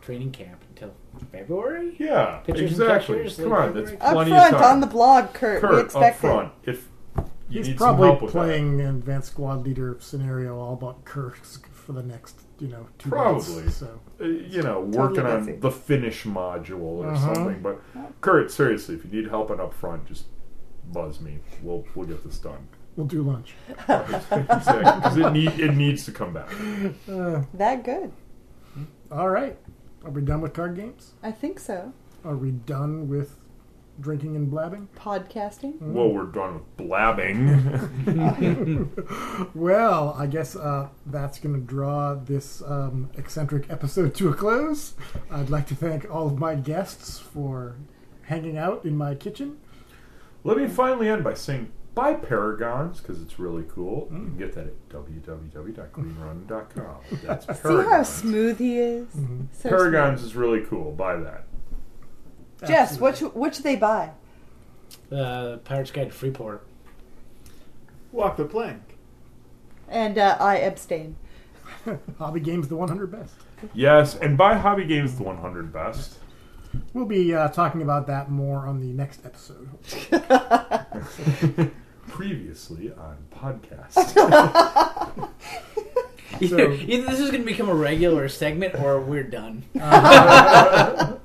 training camp until February. Yeah, Pitchers and exactly. catchers, Come like on, that's February. Up plenty front of time. on the blog, Curt. we Curt, up expect it. front. If you He's need probably some help with playing an advanced squad leader scenario all about Kursk for the next, you know, two Probably. months. So that, uh, you know, Totally working busy. on the finish module or Uh-huh. something. But Curt, seriously, if you need help on up front, just buzz me. We'll we'll get this done. we'll do lunch. Because it need it needs to come back. Uh, That good? all right. Are we done with card games? I think so. Are we done with drinking and blabbing? Podcasting. Well, we're done with blabbing. Well, I guess uh, that's going to draw this um, eccentric episode to a close. I'd like to thank all of my guests for hanging out in my kitchen. Let me finally end by saying buy Paragons because it's really cool. You Mm. can get that at www.greenronin.com. That's See how smooth he is. Mhm. So Paragons is really cool. Buy that. smooth. Jess, Absolutely. what should, what should they buy? Uh, Pirates Guide to Freeport. Walk the plank. And uh, I abstain. Hobby Games, the 100 best. Yes, and buy Hobby Games the 100 best. We'll be uh, talking about that more on the next episode. Previously on podcast. Either, either this is going to become a regular segment or we're done.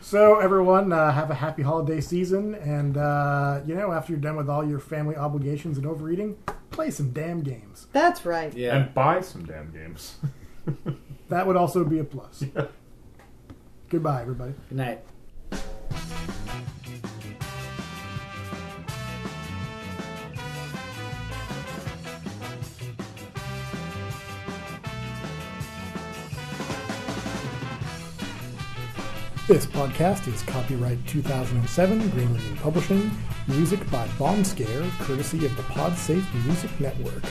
So, everyone, uh, have a happy holiday season. And, uh, you know, after you're done with all your family obligations and overeating, play some damn games. That's right. Yeah. And buy some damn games. That would also be a plus. Goodbye, everybody. Good night. This podcast is copyright 2007 Green Ronin Publishing. Music by Bomb Scare, courtesy of the PodSafe Music Network.